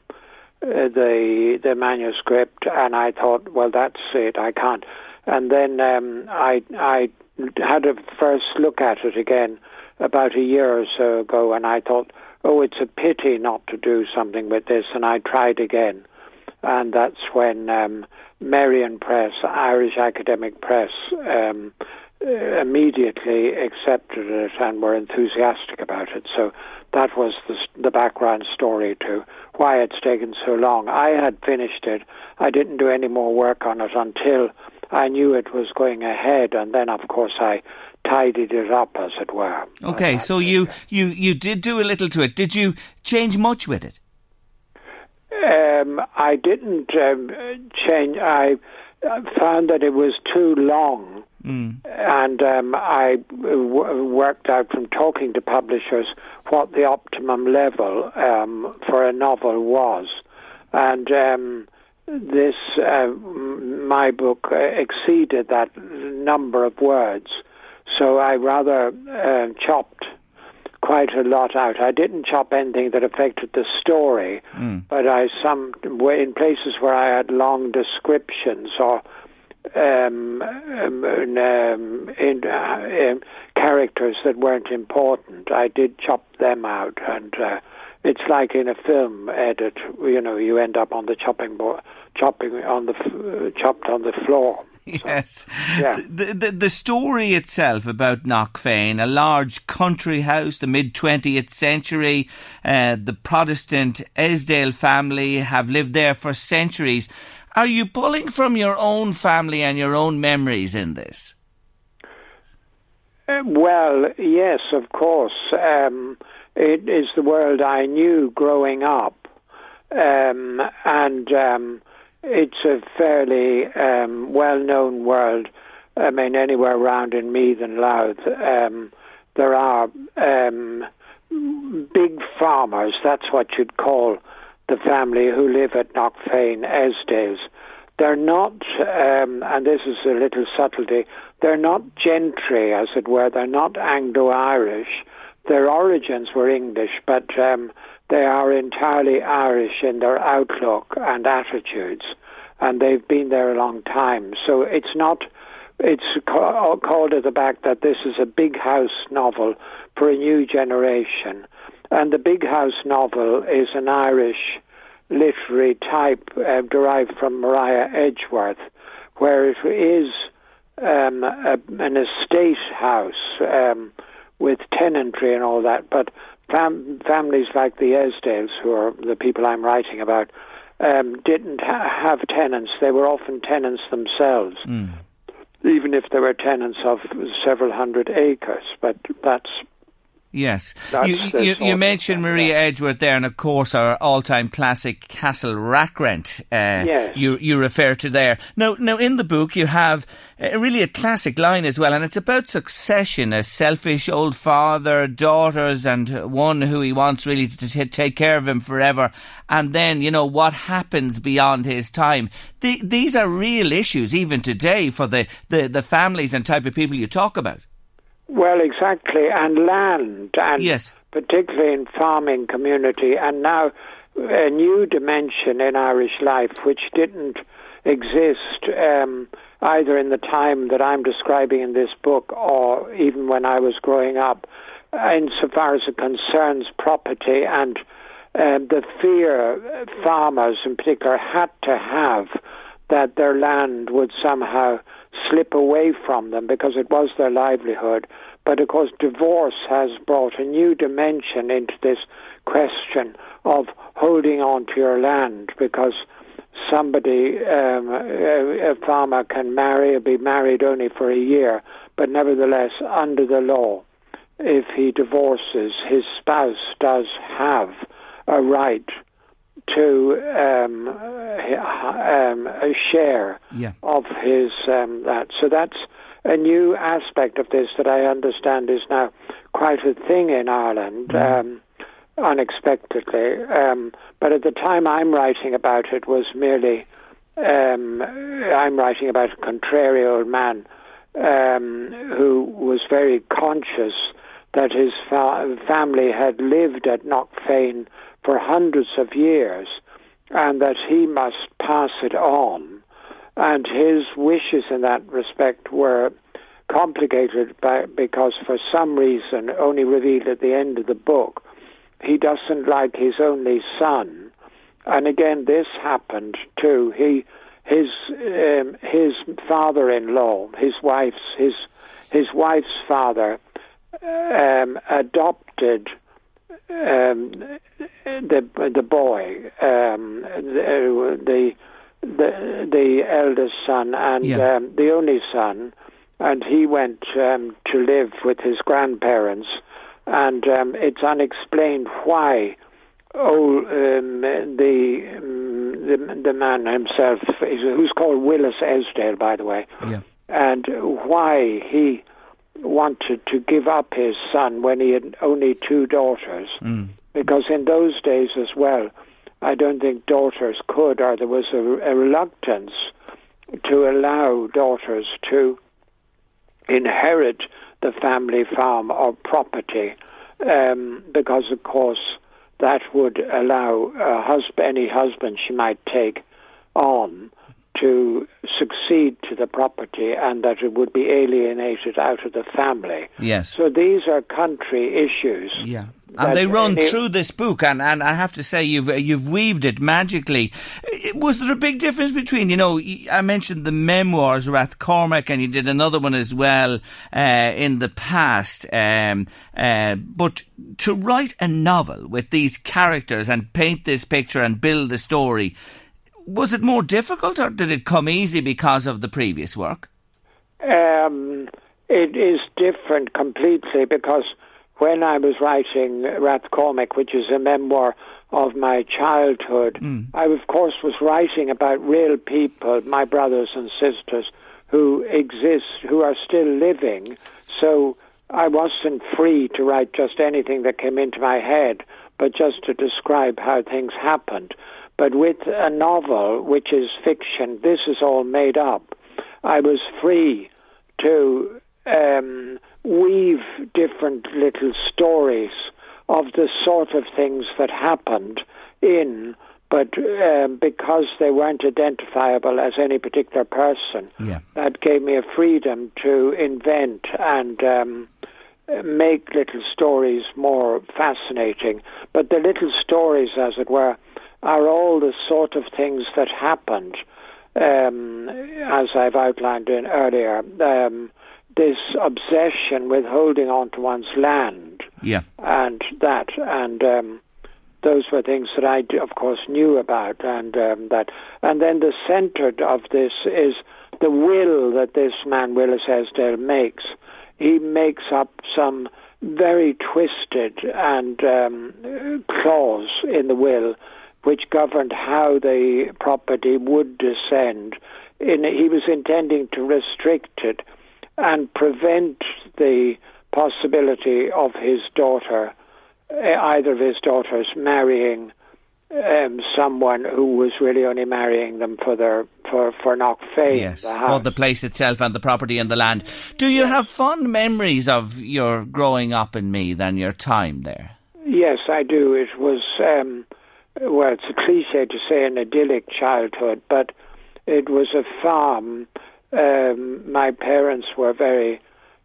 K: uh, the the manuscript, and I thought, well, that's it, I can't. And then um, I I had a first look at it again about a year or so ago, and I thought, oh, it's a pity not to do something with this, and I tried again, and that's when um, Merrion Press, Irish Academic Press, um, uh, immediately accepted it and were enthusiastic about it. So that was the, the background story to why it's taken so long. I had finished it. I didn't do any more work on it until I knew it was going ahead, and then, of course, I tidied it up, as it were.
B: Okay, so you, you, you did do a little to it. Did you change much with it?
K: Um, I didn't um, change. I found that it was too long,
B: mm.
K: and um, I w- worked out from talking to publishers what the optimum level um, for a novel was, and um, this uh, my book uh, exceeded that number of words, so I rather uh, chopped quite a lot out. I didn't chop anything that affected the story,
B: mm.
K: but I some in places where I had long descriptions or um, um, um, in, uh, characters that weren't important. I did chop them out, and uh, it's like in a film edit. You know, you end up on the chopping board, chopping on the uh, chopped on the floor.
B: Yes.
K: Yeah.
B: The, the, the story itself about Knockfane, a large country house, the mid 20th century, uh, the Protestant Esdale family have lived there for centuries. Are you pulling from your own family and your own memories in this?
K: Uh, well, yes, of course. Um, it is the world I knew growing up. Um, and um, it's a fairly um, well-known world. I mean, anywhere around in Meath and Louth, um, there are um, big farmers. That's what you'd call the family who live at Knockfane Esdales. They're not, um, and this is a little subtlety. They're not gentry, as it were. They're not Anglo-Irish. Their origins were English, but um, they are entirely Irish in their outlook and attitudes, and they've been there a long time. So it's not, it's ca- called at the back that this is a big house novel for a new generation. And the big house novel is an Irish literary type uh, derived from Maria Edgeworth, where it is um, a, an estate house um, with tenantry and all that, but fam- families like the Esdales, who are the people I'm writing about, um, didn't ha- have tenants. They were often tenants themselves,
B: mm.
K: even if they were tenants of several hundred acres. But that's
B: Yes.
K: That's
B: You, you, you mentioned Maria Edgeworth there, and of course our all-time classic Castle Rackrent. Uh,
K: Yes.
B: You you refer to there. Now, now in the book you have uh, really a classic line as well, and it's about succession. A selfish old father, daughters, and one who he wants really to t- take care of him forever. And then you know what happens beyond his time. The, these are real issues even today for the, the, the families and type of people you talk about.
K: Well, exactly, and land, and
B: Yes.
K: particularly in farming community, and now a new dimension in Irish life which didn't exist um, either in the time that I'm describing in this book or even when I was growing up, insofar as it concerns property and um, the fear farmers in particular had to have that their land would somehow slip away from them because it was their livelihood. But of course, divorce has brought a new dimension into this question of holding on to your land because somebody, um, a, a farmer can marry or be married only for a year, but nevertheless, under the law, if he divorces, his spouse does have a right to um, um, a share
B: Yeah.
K: of his um, that. So that's a new aspect of this that I understand is now quite a thing in Ireland. Um, unexpectedly, um, but at the time I'm writing about it was merely um, I'm writing about a contrary old man um, who was very conscious that his fa- family had lived at Knockfane for hundreds of years and that he must pass it on. And his wishes in that respect were complicated by, because, for some reason, only revealed at the end of the book, he doesn't like his only son. And again, this happened too. He, his, um, his father-in-law, his wife's, his, his wife's father, um, adopted um, the the boy, um, the, the the the eldest son and
B: Yeah.
K: um, the only son, and he went um, to live with his grandparents, and um, it's unexplained why. Oh, um, the, the the man himself, who's called Willis Esdale, by the way,
B: Yeah.
K: and why he wanted to give up his son when he had only two daughters.
B: Mm.
K: Because in those days as well, I don't think daughters could, or there was a, a reluctance to allow daughters to inherit the family farm or property, um, because of course that would allow a husband, any husband she might take on to succeed to the property and that it would be alienated out of the family.
B: Yes.
K: So these are country issues.
B: Yeah. And they run
K: any-
B: through this book, and, and I have to say, you've you've weaved it magically. Was there a big difference between, you know, I mentioned the memoirs, Rathcormick, and you did another one as well uh, in the past. Um, uh, but to write a novel with these characters and paint this picture and build the story, was it more difficult, or did it come easy because of the previous work?
K: Um, it is different completely because when I was writing Rathcormick, which is a memoir of my childhood, I of course was writing about real people, my brothers and sisters, who exist, who are still living. So I wasn't free to write just anything that came into my head, but just to describe how things happened. But with a novel, which is fiction, this is all made up. I was free to um, weave different little stories of the sort of things that happened in, but um, because they weren't identifiable as any particular person,
B: Yeah.
K: that gave me a freedom to invent and um, make little stories more fascinating. But the little stories, as it were, are all the sort of things that happened, um, as I've outlined in earlier. Um, this obsession with holding on to one's land
B: Yeah.
K: and that, and um, those were things that I, of course, knew about, and um, that, and then the centre of this is the will that this man Willis Esdale makes. He makes up some very twisted and um, clause in the will, which governed how the property would descend. In, he was intending to restrict it and prevent the possibility of his daughter, eh, either of his daughters, marrying um, someone who was really only marrying them for their for for Knockfane.
B: Yes,
K: the
B: for the place itself and the property and the land. Do you have fond memories of your growing up in me than your time there?
K: Yes, I do. It was, um, well, it's a cliche to say an idyllic childhood, but it was a farm. Um, my parents were very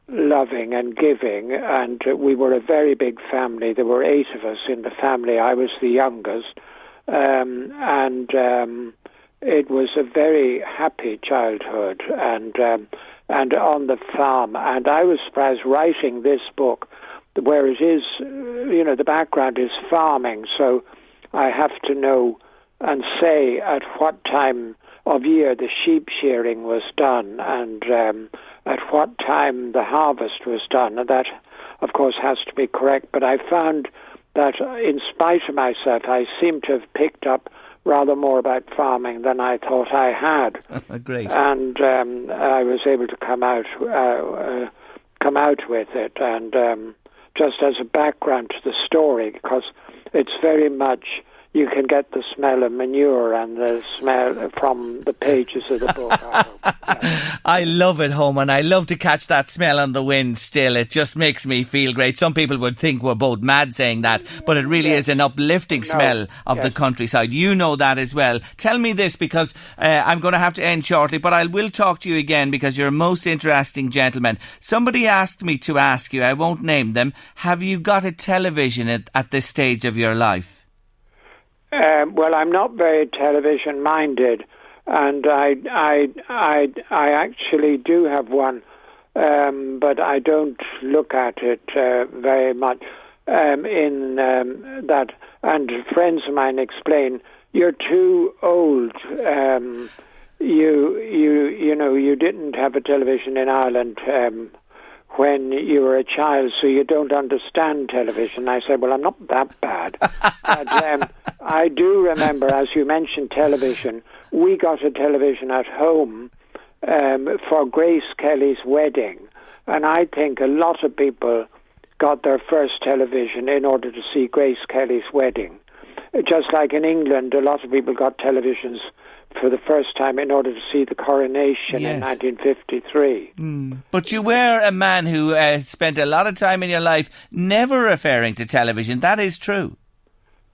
K: loving and giving, and we were a very big family. There were eight of us in the family. I was the youngest, um, and um, it was a very happy childhood, and um, and on the farm. And I was surprised writing this book, where it is, you know, the background is farming, so I have to know and say at what time of year the sheep shearing was done and um, at what time the harvest was done, and that, of course, has to be correct. But I found that, in spite of myself, I seem to have picked up rather more about farming than I thought I had.
B: Great.
K: And um, I was able to come out uh, uh, come out with it, and um, just as a background to the story, because it's very much you can get the smell of manure and the smell from the pages of the book. I,
B: I love it, Homan. I love to catch that smell on the wind still. It just makes me feel great. Some people would think we're both mad saying that, but it really is an uplifting
K: No.
B: smell of
K: Yes.
B: the countryside. You know that as well. Tell me this because uh, I'm going to have to end shortly, but I will talk to you again because you're a most interesting gentleman. Somebody asked me to ask you, I won't name them, have you got a television at, at this stage of your life?
K: Um, well, I'm not very television minded, and I, I, I, I actually do have one, um, but I don't look at it uh, very much. Um, in um, that, and friends of mine explain you're too old. Um, you, you, you know, you didn't have a television in Ireland. When you were a child, so you don't understand television. I said, well, I'm not that bad. but um, I do remember, as you mentioned television, we got a television at home um, for Grace Kelly's wedding. And I think a lot of people got their first television in order to see Grace Kelly's wedding. Just like in England, a lot of people got televisions for the first time in order to see the coronation
B: Yes.
K: in 1953.
B: But you were a man who uh, spent a lot of time in your life never referring to television. That is true.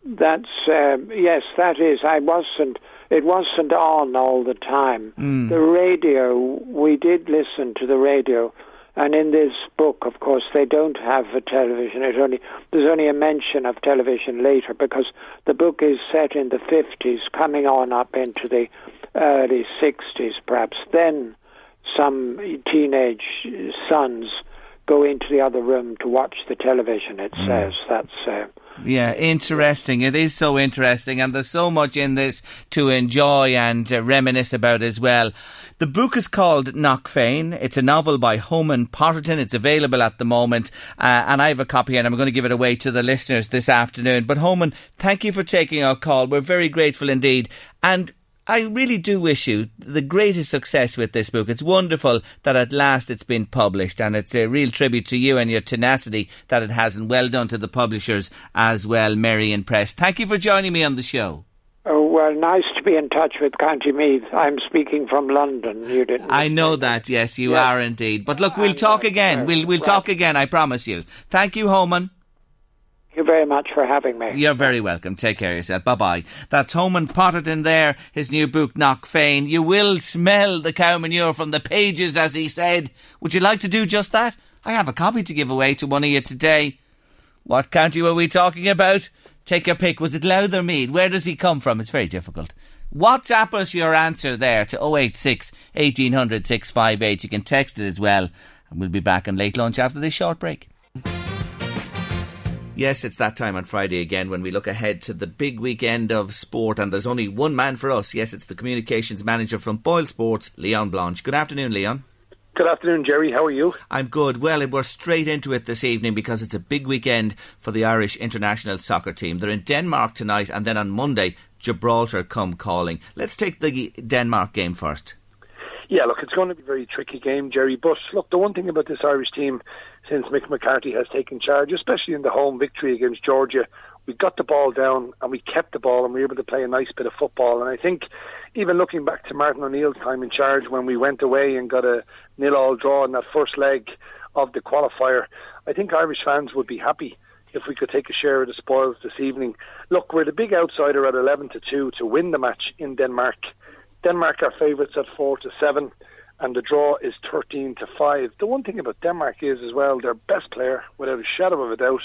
K: That's um, yes, that is. I wasn't. It wasn't on all the time.
B: Mm.
K: The radio. We did listen to the radio, and in this book, of course, they don't have a television. It only there's only a mention of television later because the book is set in the fifties, coming on up into the early sixties, perhaps. Then some teenage sons go into the other room to watch the television. It says that's. Uh,
B: Yeah, interesting. It is so interesting, and there's so much in this to enjoy and uh, reminisce about as well. The book is called Knockfane. It's a novel by Homan Potterton. It's available at the moment, uh, and I have a copy, and I'm going to give it away to the listeners this afternoon. But Homan, thank you for taking our call. We're very grateful indeed, and I really do wish you the greatest success with this book. It's wonderful that at last it's been published, and it's a real tribute to you and your tenacity that it has, and well done to the publishers as well, Merrion Press. Thank you for joining me on the show.
K: Oh, well, nice to be in touch with County Meath. I'm speaking from London. You didn't.
B: I know that, yes, you
K: Yes.
B: are indeed. But look, we'll talk again. We'll we'll talk again. I promise you. Thank you, Homan.
K: You very much for having me.
B: You're very welcome. Take care of yourself. Bye bye. That's Homan Potterton there, his new book, Knockfane. You will smell the cow manure from the pages, as he said. Would you like to do just that? I have a copy to give away to one of you today. What county were we talking about? Take your pick. Was it Louth or Meath? Where does he come from? It's very difficult. WhatsApp us your answer there to 086 1800 658. You can text it as well. And we'll be back on late lunch after this short break. Yes, it's that time on Friday again when we look ahead to the big weekend of sport, and there's only one man for us. Yes, it's the communications manager from Boyle Sports, Leon Blanche. Good afternoon, Leon.
L: Good afternoon, Jerry. How are you?
B: I'm good. Well, we're straight into it this evening because it's a big weekend for the Irish international soccer team. They're in Denmark tonight, and then on Monday, Gibraltar come calling. Let's take the Denmark game first.
L: Yeah, look, it's going to be a very tricky game, Jerry. But look, the one thing about this Irish team, since Mick McCarthy has taken charge, especially in the home victory against Georgia, we got the ball down and we kept the ball and we were able to play a nice bit of football. And I think even looking back to Martin O'Neill's time in charge when we went away and got a nil-all draw in that first leg of the qualifier, I think Irish fans would be happy if we could take a share of the spoils this evening. Look, we're the big outsider at 11 to 2 to win the match in Denmark. Denmark are favourites at 4 to 7 and the draw is 13 to 5. The one thing about Denmark is as well their best player without a shadow of a doubt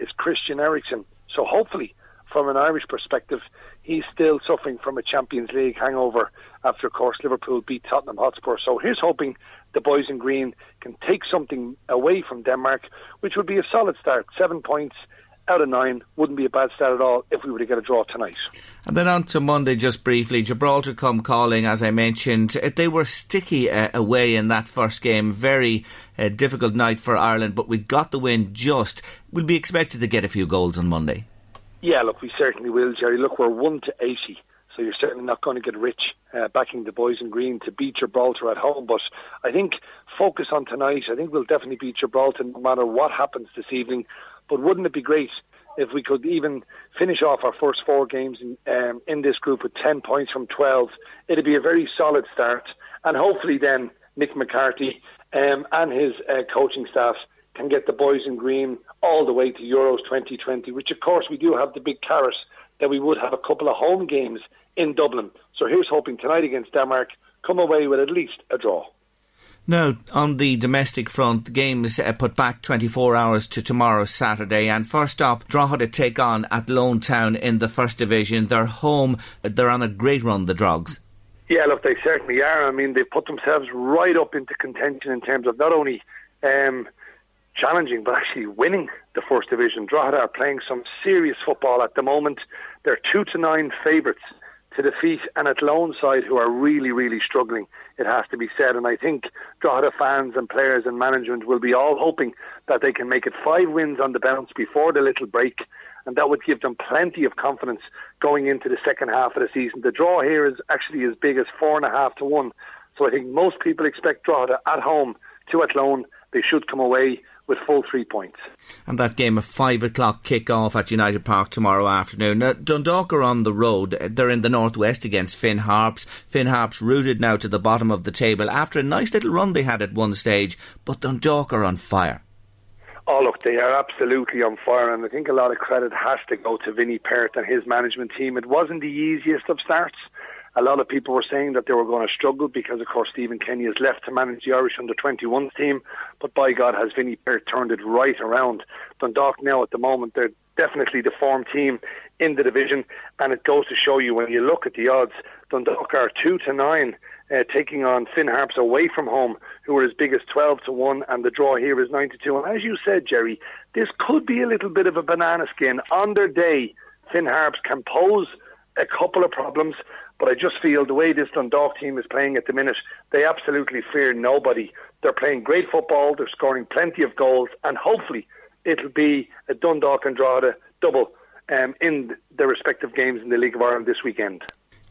L: is Christian Eriksen. So hopefully from an Irish perspective he's still suffering from a Champions League hangover after of course Liverpool beat Tottenham Hotspur. So here's hoping the boys in green can take something away from Denmark which would be a solid start. 7 points out of nine wouldn't be a bad start at all if we were to get a draw tonight.
B: And then on to Monday, just briefly. Gibraltar come calling, as I mentioned. Uh, they were sticky uh, away in that first game. Very uh, difficult night for Ireland, but we got the win just. We'll be expected to get a few goals on Monday.
L: Yeah, look, we certainly will, Jerry. Look, we're 1 to 80, so you're certainly not going to get rich uh, backing the boys in green to beat Gibraltar at home. But I think focus on tonight. I think we'll definitely beat Gibraltar no matter what happens this evening. But wouldn't it be great if we could even finish off our first four games in, um, in this group with 10 points from 12? It'd be a very solid start. And hopefully then Mick McCarthy um, and his uh, coaching staff can get the boys in green all the way to Euros 2020, which of course we do have the big carrot that we would have a couple of home games in Dublin. So here's hoping tonight against Denmark, come away with at least a draw.
B: Now, on the domestic front, the game is uh, put back 24 hours to tomorrow, Saturday. And first up, Drogheda take on Athlone Town in the First Division. They're home. They're on a great run, the Drogs.
L: Yeah, look, they certainly are. I mean, they've put themselves right up into contention in terms of not only um, challenging, but actually winning the First Division. Drogheda are playing some serious football at the moment. They're two to nine favourites to defeat an Athlone side who are really, really struggling, it has to be said. And I think Drogheda fans and players and management will be all hoping that they can make it five wins on the bounce before the little break. And that would give them plenty of confidence going into the second half of the season. The draw here is actually as big as four and a half to one. So I think most people expect Drogheda at home to Athlone. They should come away with full three points.
B: And that game of five o'clock kick off at United Park tomorrow afternoon. Now, Dundalk are on the road. They're in the northwest against Finn Harps. Finn Harps rooted now to the bottom of the table after a nice little run they had at one stage, but Dundalk are on fire.
L: Oh, look, they are absolutely on fire, and I think a lot of credit has to go to Vinny Perth and his management team. It wasn't the easiest of starts. A lot of people were saying that they were going to struggle because, of course, Stephen Kenny has left to manage the Irish under 21s team. But by God, has Vinny Perth turned it right around. Dundalk now at the moment, they're definitely the form team in the division. And it goes to show you when you look at the odds, Dundalk are 2 to 9. Uh, taking on Finn Harps away from home, who are as big as 12 to 1, and the draw here is 9 to 2. And as you said, Jerry, this could be a little bit of a banana skin. On their day, Finn Harps can pose a couple of problems, but I just feel the way this Dundalk team is playing at the minute, they absolutely fear nobody. They're playing great football, they're scoring plenty of goals, and hopefully it'll be a Dundalk and Drogheda double um, in their respective games in the League of Ireland this weekend.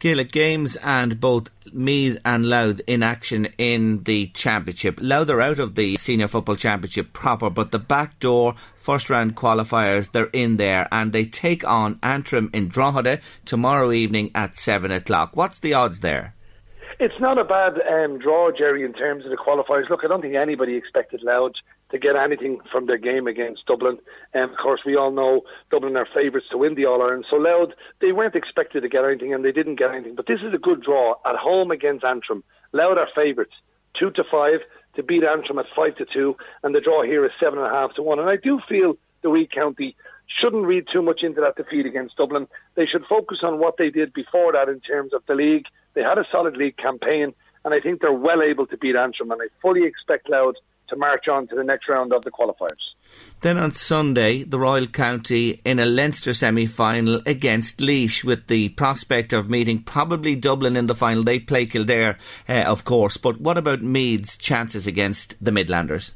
B: Gaelic games and both Meath and Louth in action in the championship. Louth are out of the senior football championship proper, but the back door first round qualifiers they're in there and they take on Antrim in Drogheda tomorrow evening at seven o'clock. What's the odds there?
L: It's not a bad um, draw, Jerry, in terms of the qualifiers. Look, I don't think anybody expected Louth to get anything from their game against Dublin. And of course, we all know Dublin are favourites to win the All Ireland. So Louth, they weren't expected to get anything, and they didn't get anything. But this is a good draw at home against Antrim. Louth are favourites, two to five to beat Antrim at five to two, and the draw here is seven and a half to one. And I do feel the Wee County shouldn't read too much into that defeat against Dublin. They should focus on what they did before that in terms of the league. They had a solid league campaign, and I think they're well able to beat Antrim. And I fully expect Louth to march on to the next round of the qualifiers.
B: Then on Sunday, the Royal County in a Leinster semi final against Laois with the prospect of meeting probably Dublin in the final. They play Kildare, uh, of course, but what about Meath's chances against the Midlanders?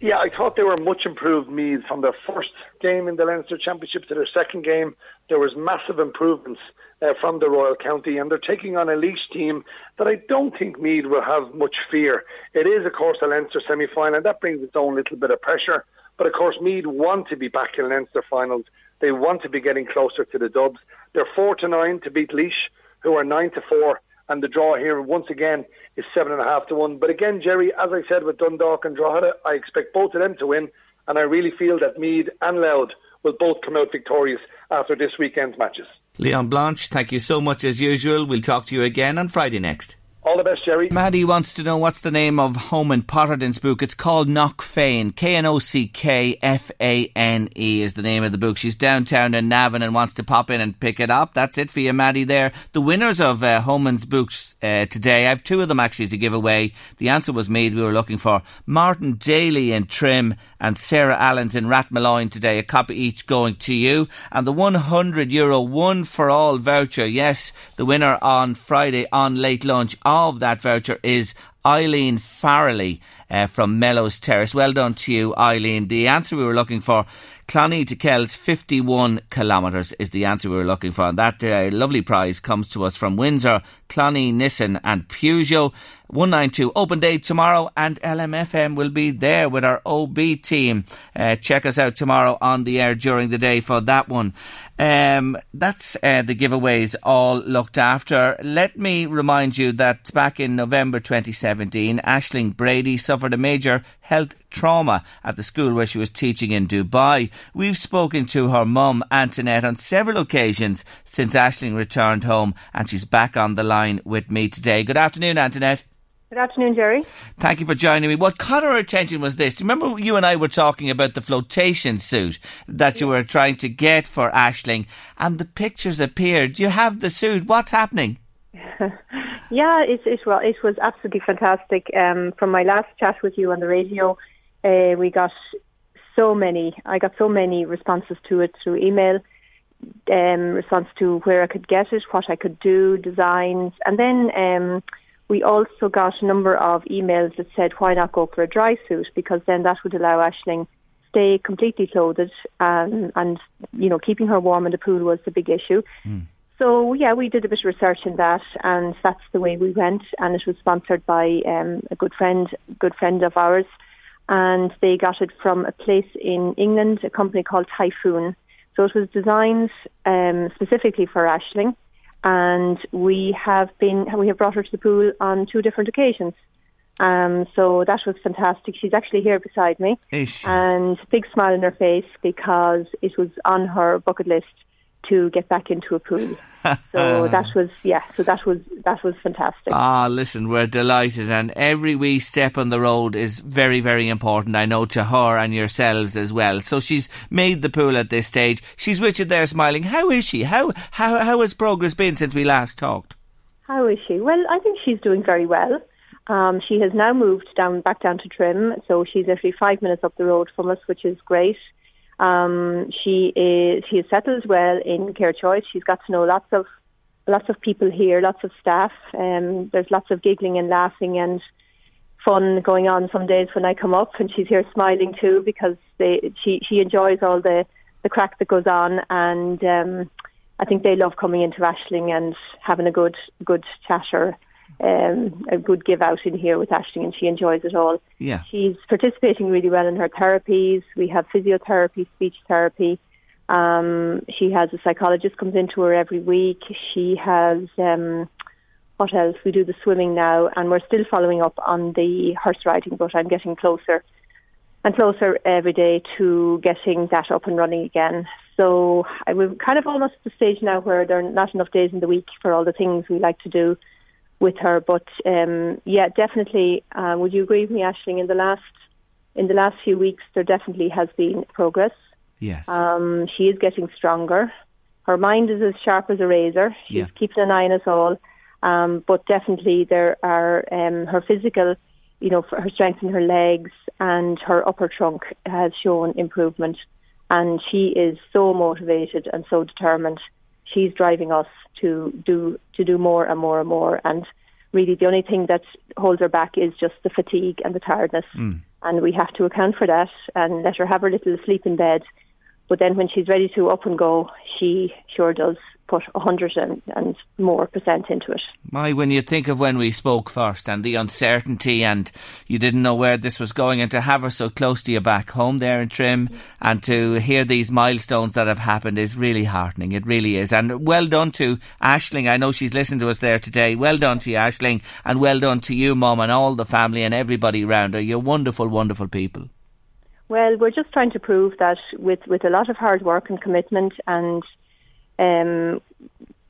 L: Yeah, I thought they were much improved Meath from their first game in the Leinster Championship to their second game. There was massive improvements uh, from the Royal County, and they're taking on a Laois team that I don't think Meath will have much fear. It is, of course, a Leinster semi-final, and that brings its own little bit of pressure. But of course, Meath want to be back in Leinster finals. They want to be getting closer to the Dubs. They're four to nine to beat Laois, who are nine to four, and the draw here once again is seven and a half to one. But again, Jerry, as I said with Dundalk and Drogheda, I expect both of them to win, and I really feel that Meath and Louth will both come out victorious after this weekend's matches.
B: Leon Blanche, thank you so much as usual. We'll talk to you again on Friday next.
L: All the best, Jerry.
B: Maddie wants to know what's the name of Homan Potterton's book. It's called Knockfane. K N O C K F A N E is the name of the book. She's downtown in Navan and wants to pop in and pick it up. That's it for you, Maddie, there. The winners of uh, Homan's books uh, today, I have two of them actually to give away. The answer was me. We were looking for Martin Daly in Trim and Sarah Allen's in Rathmolyon today. A copy each going to you. And the 100 euro one for all voucher. Yes, the winner on Friday on late lunch of that voucher is Eileen Farrelly uh, from Mellows Terrace. Well done to you, Eileen. The answer we were looking for Clonee to Kells, 51 kilometres is the answer we were looking for. And that uh, lovely prize comes to us from Windsor, Clonee, Nissan and Peugeot. 192 open day tomorrow and LMFM will be there with our OB team. Uh, check us out tomorrow on the air during the day for that one. Um, that's uh, the giveaways all looked after. Let me remind you that back in November 2017, Ashling Brady suffered a major health trauma at the school where she was teaching in Dubai. We've spoken to her mum, Antoinette, on several occasions since Ashling returned home, and she's back on the line with me today. Good afternoon, Antoinette.
M: Good afternoon, Jerry.
B: Thank you for joining me. What caught our attention was this. Remember, you and I were talking about the flotation suit that you were trying to get for Ashling, and the pictures appeared. You have the suit. What's happening?
M: yeah, it, it, well, it was absolutely fantastic. Um, from my last chat with you on the radio, uh, we got so many. I got so many responses to it through email. Um, response to where I could get it, what I could do, designs, and then. Um, we also got a number of emails that said, why not go for a dry suit? Because then that would allow Ashling stay completely clothed um, and, you know, keeping her warm in the pool was the big issue. Mm. So, yeah, we did a bit of research in that and that's the way we went. And it was sponsored by um, a good friend, good friend of ours. And they got it from a place in England, a company called Typhoon. So it was designed um, specifically for Ashling and we have been we have brought her to the pool on two different occasions. Um, so that was fantastic. She's actually here beside me, and big smile on her face because it was on her bucket list to get back into a pool. so that was yeah. So that was that was fantastic.
B: Ah, listen, we're delighted, and every wee step on the road is very very important. I know to her and yourselves as well. So she's made the pool at this stage. She's you there, smiling. How is she? How how how has progress been since we last talked?
M: How is she? Well, I think she's doing very well. Um, she has now moved down back down to Trim, so she's actually five minutes up the road from us, which is great. Um, she is she is settled well in Care Choice. She's got to know lots of lots of people here, lots of staff. Um, there's lots of giggling and laughing and fun going on some days when I come up, and she's here smiling too because they, she she enjoys all the the crack that goes on, and um, I think they love coming into Ashling and having a good good chatter um, a good give out in here with Ashling, and she enjoys it all.
B: Yeah,
M: she's participating really well in her therapies. We have physiotherapy, speech therapy. Um, she has a psychologist comes into her every week. She has um, what else? We do the swimming now, and we're still following up on the horse riding, but I'm getting closer and closer every day to getting that up and running again. So I, we're kind of almost at the stage now where there are not enough days in the week for all the things we like to do with her. But um, yeah, definitely. Uh, would you agree with me, Ashling? In the last in the last few weeks, there definitely has been progress.
B: Yes.
M: Um, she is getting stronger. Her mind is as sharp as a razor. She's yeah. keeping an eye on us all. Um, but definitely, there are um, her physical, you know, her strength in her legs and her upper trunk has shown improvement. And she is so motivated and so determined. She's driving us to do to do more and more and more. And really, the only thing that holds her back is just the fatigue and the tiredness. Mm. And we have to account for that and let her have her little sleep in bed. But then when she's ready to up and go, she sure does put a hundred and, and more percent into it.
B: My, when you think of when we spoke first and the uncertainty and you didn't know where this was going and to have her so close to you back home there in Trim and to hear these milestones that have happened is really heartening. It really is. And well done to Ashling. I know she's listened to us there today. Well done to you, Ashling, and well done to you, Mum, and all the family and everybody around her. You're wonderful, wonderful people.
M: Well, we're just trying to prove that with, with a lot of hard work and commitment and um,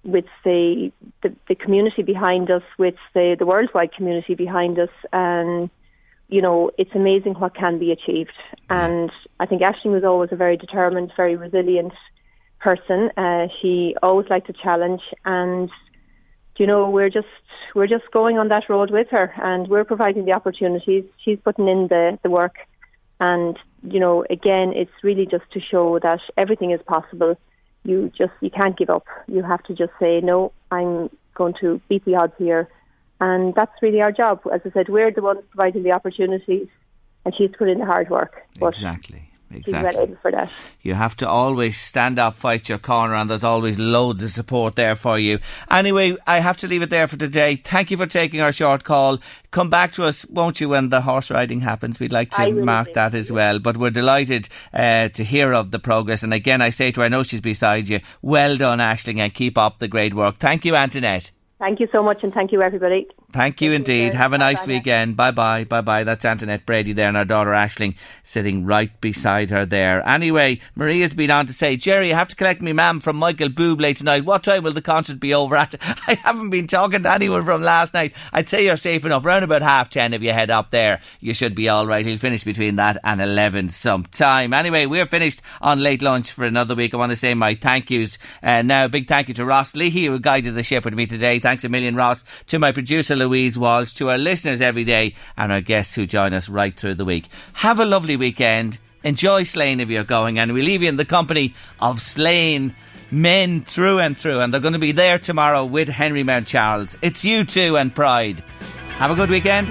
M: with the, the, the community behind us, with the the worldwide community behind us, and you know it's amazing what can be achieved. And I think Ashling was always a very determined, very resilient person. Uh, she always liked a challenge, and you know we're just we're just going on that road with her, and we're providing the opportunities. She's putting in the the work, and you know, again, it's really just to show that everything is possible. You just you can't give up. You have to just say no. I'm going to beat the odds here, and that's really our job. As I said, we're the ones providing the opportunities, and she's put in the hard work. But
B: exactly. Exactly.
M: for that.
B: You have to always stand up, fight your corner, and there's always loads of support there for you. Anyway, I have to leave it there for today. Thank you for taking our short call. Come back to us, won't you, when the horse riding happens? We'd like to
M: will
B: mark that as well. But we're delighted uh, to hear of the progress. And again, I say to her, I know she's beside you. Well done, Ashling, and keep up the great work. Thank you, Antoinette.
M: Thank you so much, and thank you everybody.
B: Thank you indeed. Have a nice
M: Bye-bye.
B: weekend. Bye bye. Bye bye. That's Antoinette Brady there and our daughter Ashling sitting right beside her there. Anyway, Maria's been on to say, Jerry, I have to collect me mam from Michael Bublé tonight. What time will the concert be over at? I haven't been talking to anyone from last night. I'd say you're safe enough. Around about half ten if you head up there. You should be all right. He'll finish between that and 11 sometime. Anyway, we're finished on late lunch for another week. I want to say my thank yous. Uh, now, a big thank you to Ross Leahy who guided the ship with me today. Thanks a million, Ross. To my producer, Louise Walsh. To our listeners every day and our guests who join us right through the week. Have a lovely weekend. Enjoy Slane if you're going and we leave you in the company of Slane men through and through and they're going to be there tomorrow with Henry Mountcharles. It's U2 and Pride. Have a good weekend.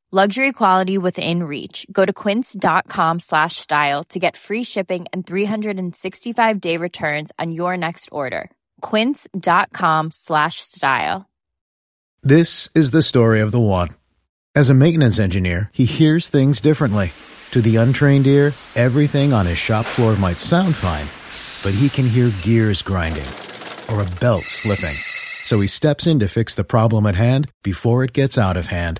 N: Luxury quality within reach. Go to quince.com slash style to get free shipping and 365 day returns on your next order. Quince.com slash style.
O: This is the story of the one. As a maintenance engineer, he hears things differently. To the untrained ear, everything on his shop floor might sound fine, but he can hear gears grinding or a belt slipping. So he steps in to fix the problem at hand before it gets out of hand.